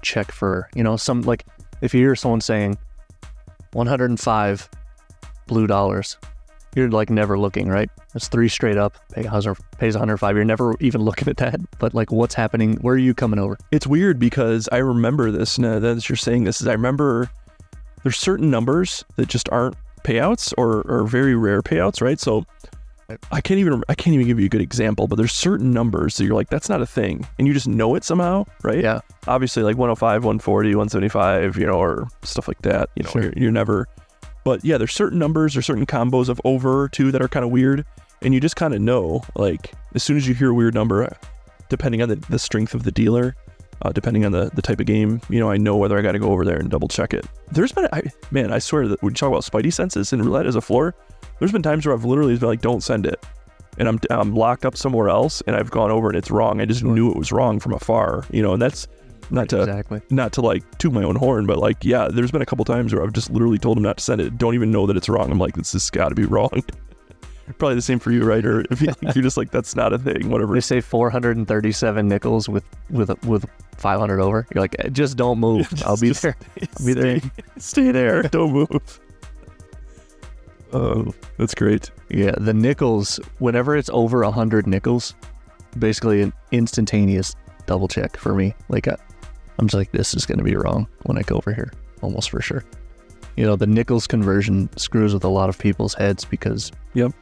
check for? You know, some like if you hear someone saying 105 blue dollars, you're like never looking, right? It's three straight up, pay 100, pays 105. You're never even looking at that. But like, what's happening? Where are you coming over? it's weird because I remember this now that you're saying this is I remember there's certain numbers that just aren't payouts or, or very rare payouts, right? So I can't even I can't even give you a good example, but there's certain numbers that you're like that's not a thing, and you just know it somehow, right? Yeah. Obviously, like 105, 140, 175, you know, or stuff like that. You know, Sure. you're, you're never. But yeah, there's certain numbers or certain combos of over two that are kind of weird, and you just kind of know like as soon as you hear a weird number, depending on the, the strength of the dealer, uh, depending on the, the type of game, you know, I know whether I got to go over there and double check it. There's been, I, man, I swear that when you talk about spidey senses and roulette as a floor, there's been times where I've literally been like, don't send it. And I'm, I'm locked up somewhere else and I've gone over and it's wrong. I just knew it was wrong from afar, you know, and that's not to, Exactly. not to like toot my own horn, but like, yeah, there's been a couple times where I've just literally told him not to send it. Don't even know that it's wrong. I'm like, this has got to be wrong. Probably the same for you, right? Or if you- if you're just like, that's not a thing, whatever. They say 437 nickels with with with 500 over. You're like, "Eh, just don't move. I'll be Just there. I'll be there. Stay, stay there. Don't move. Oh, that's great. Yeah, the nickels. Whenever it's over 100 nickels, basically an instantaneous double check for me. Like, I, I'm just like, this is going to be wrong when I go over here, almost for sure. You know, the nickels conversion screws with a lot of people's heads because Yep.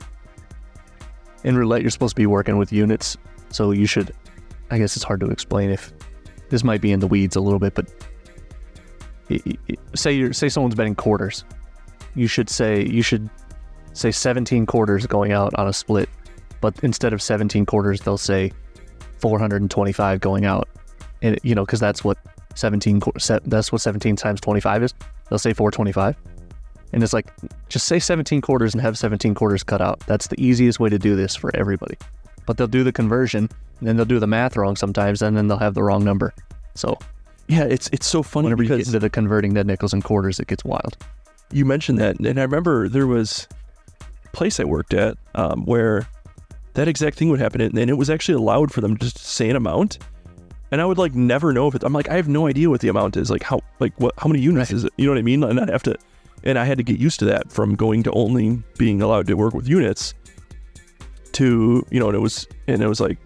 In roulette you're supposed to be working with units, so you should. I guess it's hard to explain if this might be in the weeds a little bit, but say you're say someone's betting quarters, you should say you should say 17 quarters going out on a split, but instead of 17 quarters they'll say 425 going out, and you know because that's what 17 that's what 17 times 25 is. They'll say 425. And it's like, just say 17 quarters and have 17 quarters cut out. That's the easiest way to do this for everybody. But they'll do the conversion, and then they'll do the math wrong sometimes, and then they'll have the wrong number. So Yeah, it's it's so funny whenever you get because into the converting the nickels and quarters, it gets wild. you mentioned that, and I remember there was a place I worked at um, where that exact thing would happen, and it was actually allowed for them to just say an amount, and I would like never know if it's. I'm like, I have no idea what the amount is. Like how like what how many units is it? You know what I mean? And I have to, and I had to get used to that from going to only being allowed to work with units to you know, and it was and it was like,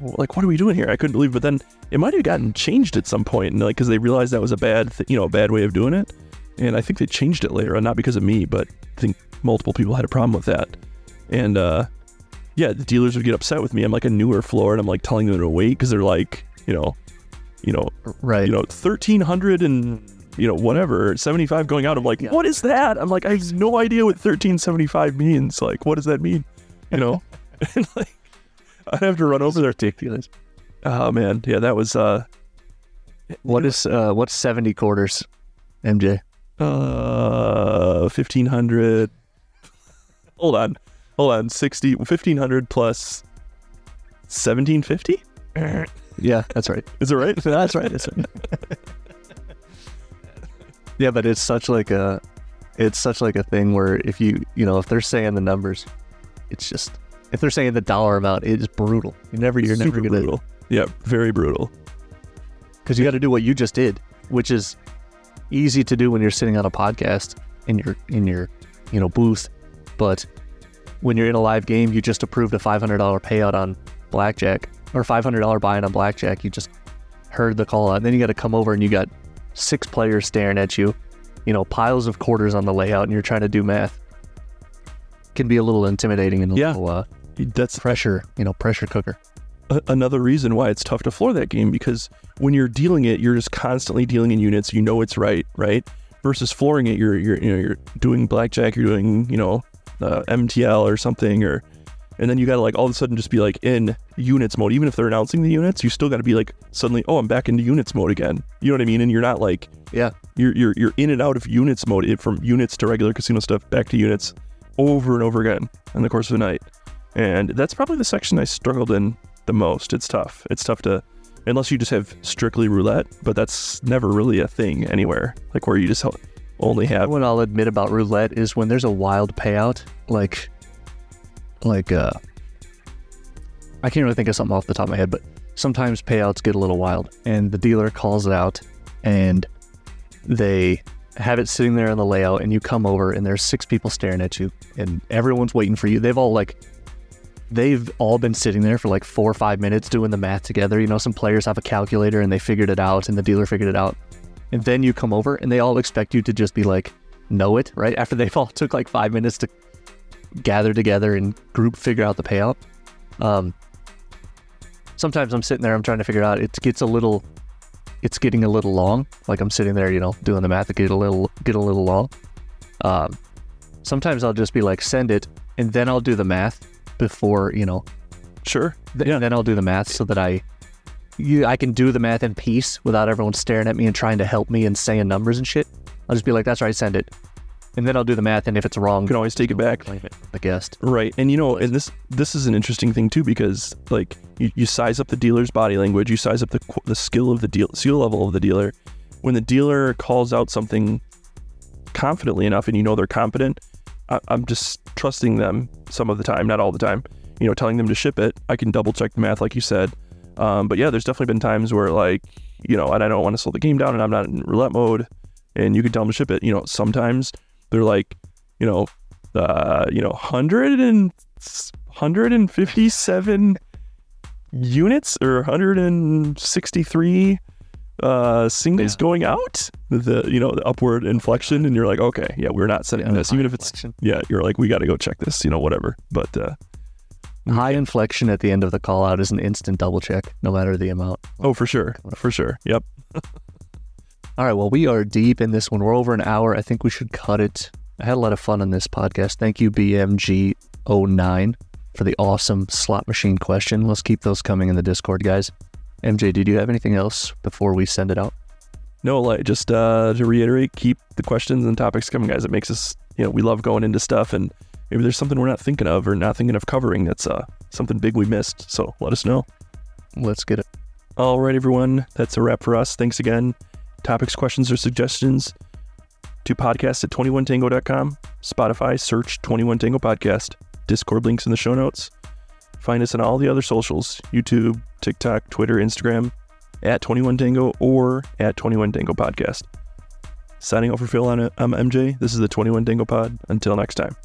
like what are we doing here? I couldn't believe. But then it might have gotten changed at some point, and like because they realized that was a bad th- you know a bad way of doing it, and I think they changed it later, on, not because of me, but I think multiple people had a problem with that, and uh yeah, the dealers would get upset with me. I'm like a newer floor, and I'm like telling them to wait because they're like, you know, you know, Right. you know, thirteen hundred and you know whatever seventy five going out. I'm like, Yeah. what is that? I'm like, I have no idea what thirteen seventy five means. Like, what does that mean? You know, and like, I'd have to run over there. ridiculous. Oh man, yeah, that was uh, What is uh what's 70 quarters, MJ? uh, fifteen hundred. Hold on, hold on, 60, 1500 plus seventeen fifty. Yeah, that's right. Is it right? That's right. That's right. Yeah, but it's such like a it's such like a thing where if you you know if they're saying the numbers, it's just if they're saying the dollar amount, it's brutal. You never you're never gonna brutal. Yeah, very brutal. because you got to do what you just did, which is easy to do when you're sitting on a podcast in your in your you know booth, but when you're in a live game, you just approved a five hundred dollar payout on blackjack or five hundred dollar buy-in on blackjack. You just heard the call out, and then you got to come over and you got six players staring at you, you know, piles of quarters on the layout, and you're trying to do math. Can be a little intimidating and a Yeah. little uh, That's pressure, you know, pressure cooker. a- another reason why it's tough to floor that game because when you're dealing it, you're just constantly dealing in units. You know it's right, right? Versus flooring it, you're you're you know you're doing blackjack, you're doing you know uh, MTL or something, or and then you gotta like all of a sudden just be like in units mode. Even if they're announcing the units, you still gotta be like suddenly, oh, I'm back into units mode again. You know what I mean? And you're not like Yeah, you're you're you're in and out of units mode it, from units to regular casino stuff back to units over and over again in the course of the night and that's probably the section i struggled in the most it's tough it's tough to unless you just have strictly roulette but that's never really a thing anywhere like where you just only have what I'll admit about roulette is when there's a wild payout, like, like, uh, I can't really think of something off the top of my head, but sometimes payouts get a little wild, and the dealer calls it out, and they have it sitting there on the layout, and you come over, and there's six people staring at you, and everyone's waiting for you. They've all like, they've all been sitting there for like four or five minutes doing the math together. You know, some players have a calculator, and they figured it out, and the dealer figured it out and then you come over and they all expect you to just be like know it right after they've all took like five minutes to gather together and group figure out the payout. Um sometimes i'm sitting there i'm trying to figure out it gets a little it's getting a little long. Like i'm sitting there you know doing the math it get a little get a little long. Um sometimes i'll just be like send it and then i'll do the math before you know. Sure. Th- Yeah. Then I'll do the math so that I, you, I can do the math in peace without everyone staring at me and trying to help me and saying numbers and shit. I'll just be like, "That's right, send it," and then I'll do the math. And if it's wrong, you can always take it back blame it the guest. Right. And you know, and this this is an interesting thing too because like you, you size up the dealer's body language, you size up the the skill of the deal skill level of the dealer. When the dealer calls out something confidently enough and you know they're competent, I, I'm just trusting them some of the time, not all the time. You know, telling them to ship it. I can double check the math like you said. Um, but yeah, there's definitely been times where like, you know, and I don't want to slow the game down and I'm not in roulette mode and you can tell them to ship it. You know, sometimes they're like, you know, uh, you know, 100 and 157 units or 163 uh singles Yeah. going out? The you know the upward inflection and you're like okay yeah we're not sending Yeah, this. Even if it's inflection. yeah you're like we got to go check this you know whatever. But uh High inflection at the end of the call out is an instant double check, no matter the amount. oh for sure. For sure. Yep All right, well, we are deep in this one. We're over an hour. I think we should cut it. I had a lot of fun on this podcast. Thank you, BMG09, for the awesome slot machine question. Let's keep those coming in the Discord, guys. MJ, did you have anything else before we send it out? no like just uh to reiterate keep the questions and topics coming guys it makes us you know we love going into stuff and maybe there's something we're not thinking of or not thinking of covering that's uh something big we missed so let us know Let's get it. All right, everyone. That's a wrap for us. Thanks again. Topics, questions, or suggestions, to podcast at 21tango.com, Spotify, search 21 Tango Podcast, Discord links in the show notes. Find us on all the other socials YouTube, TikTok, Twitter, Instagram, at 21 Tango or at 21 Tango Podcast. Signing off for Phil, I'm MJ. This is the 21 Tango Pod. Until next time.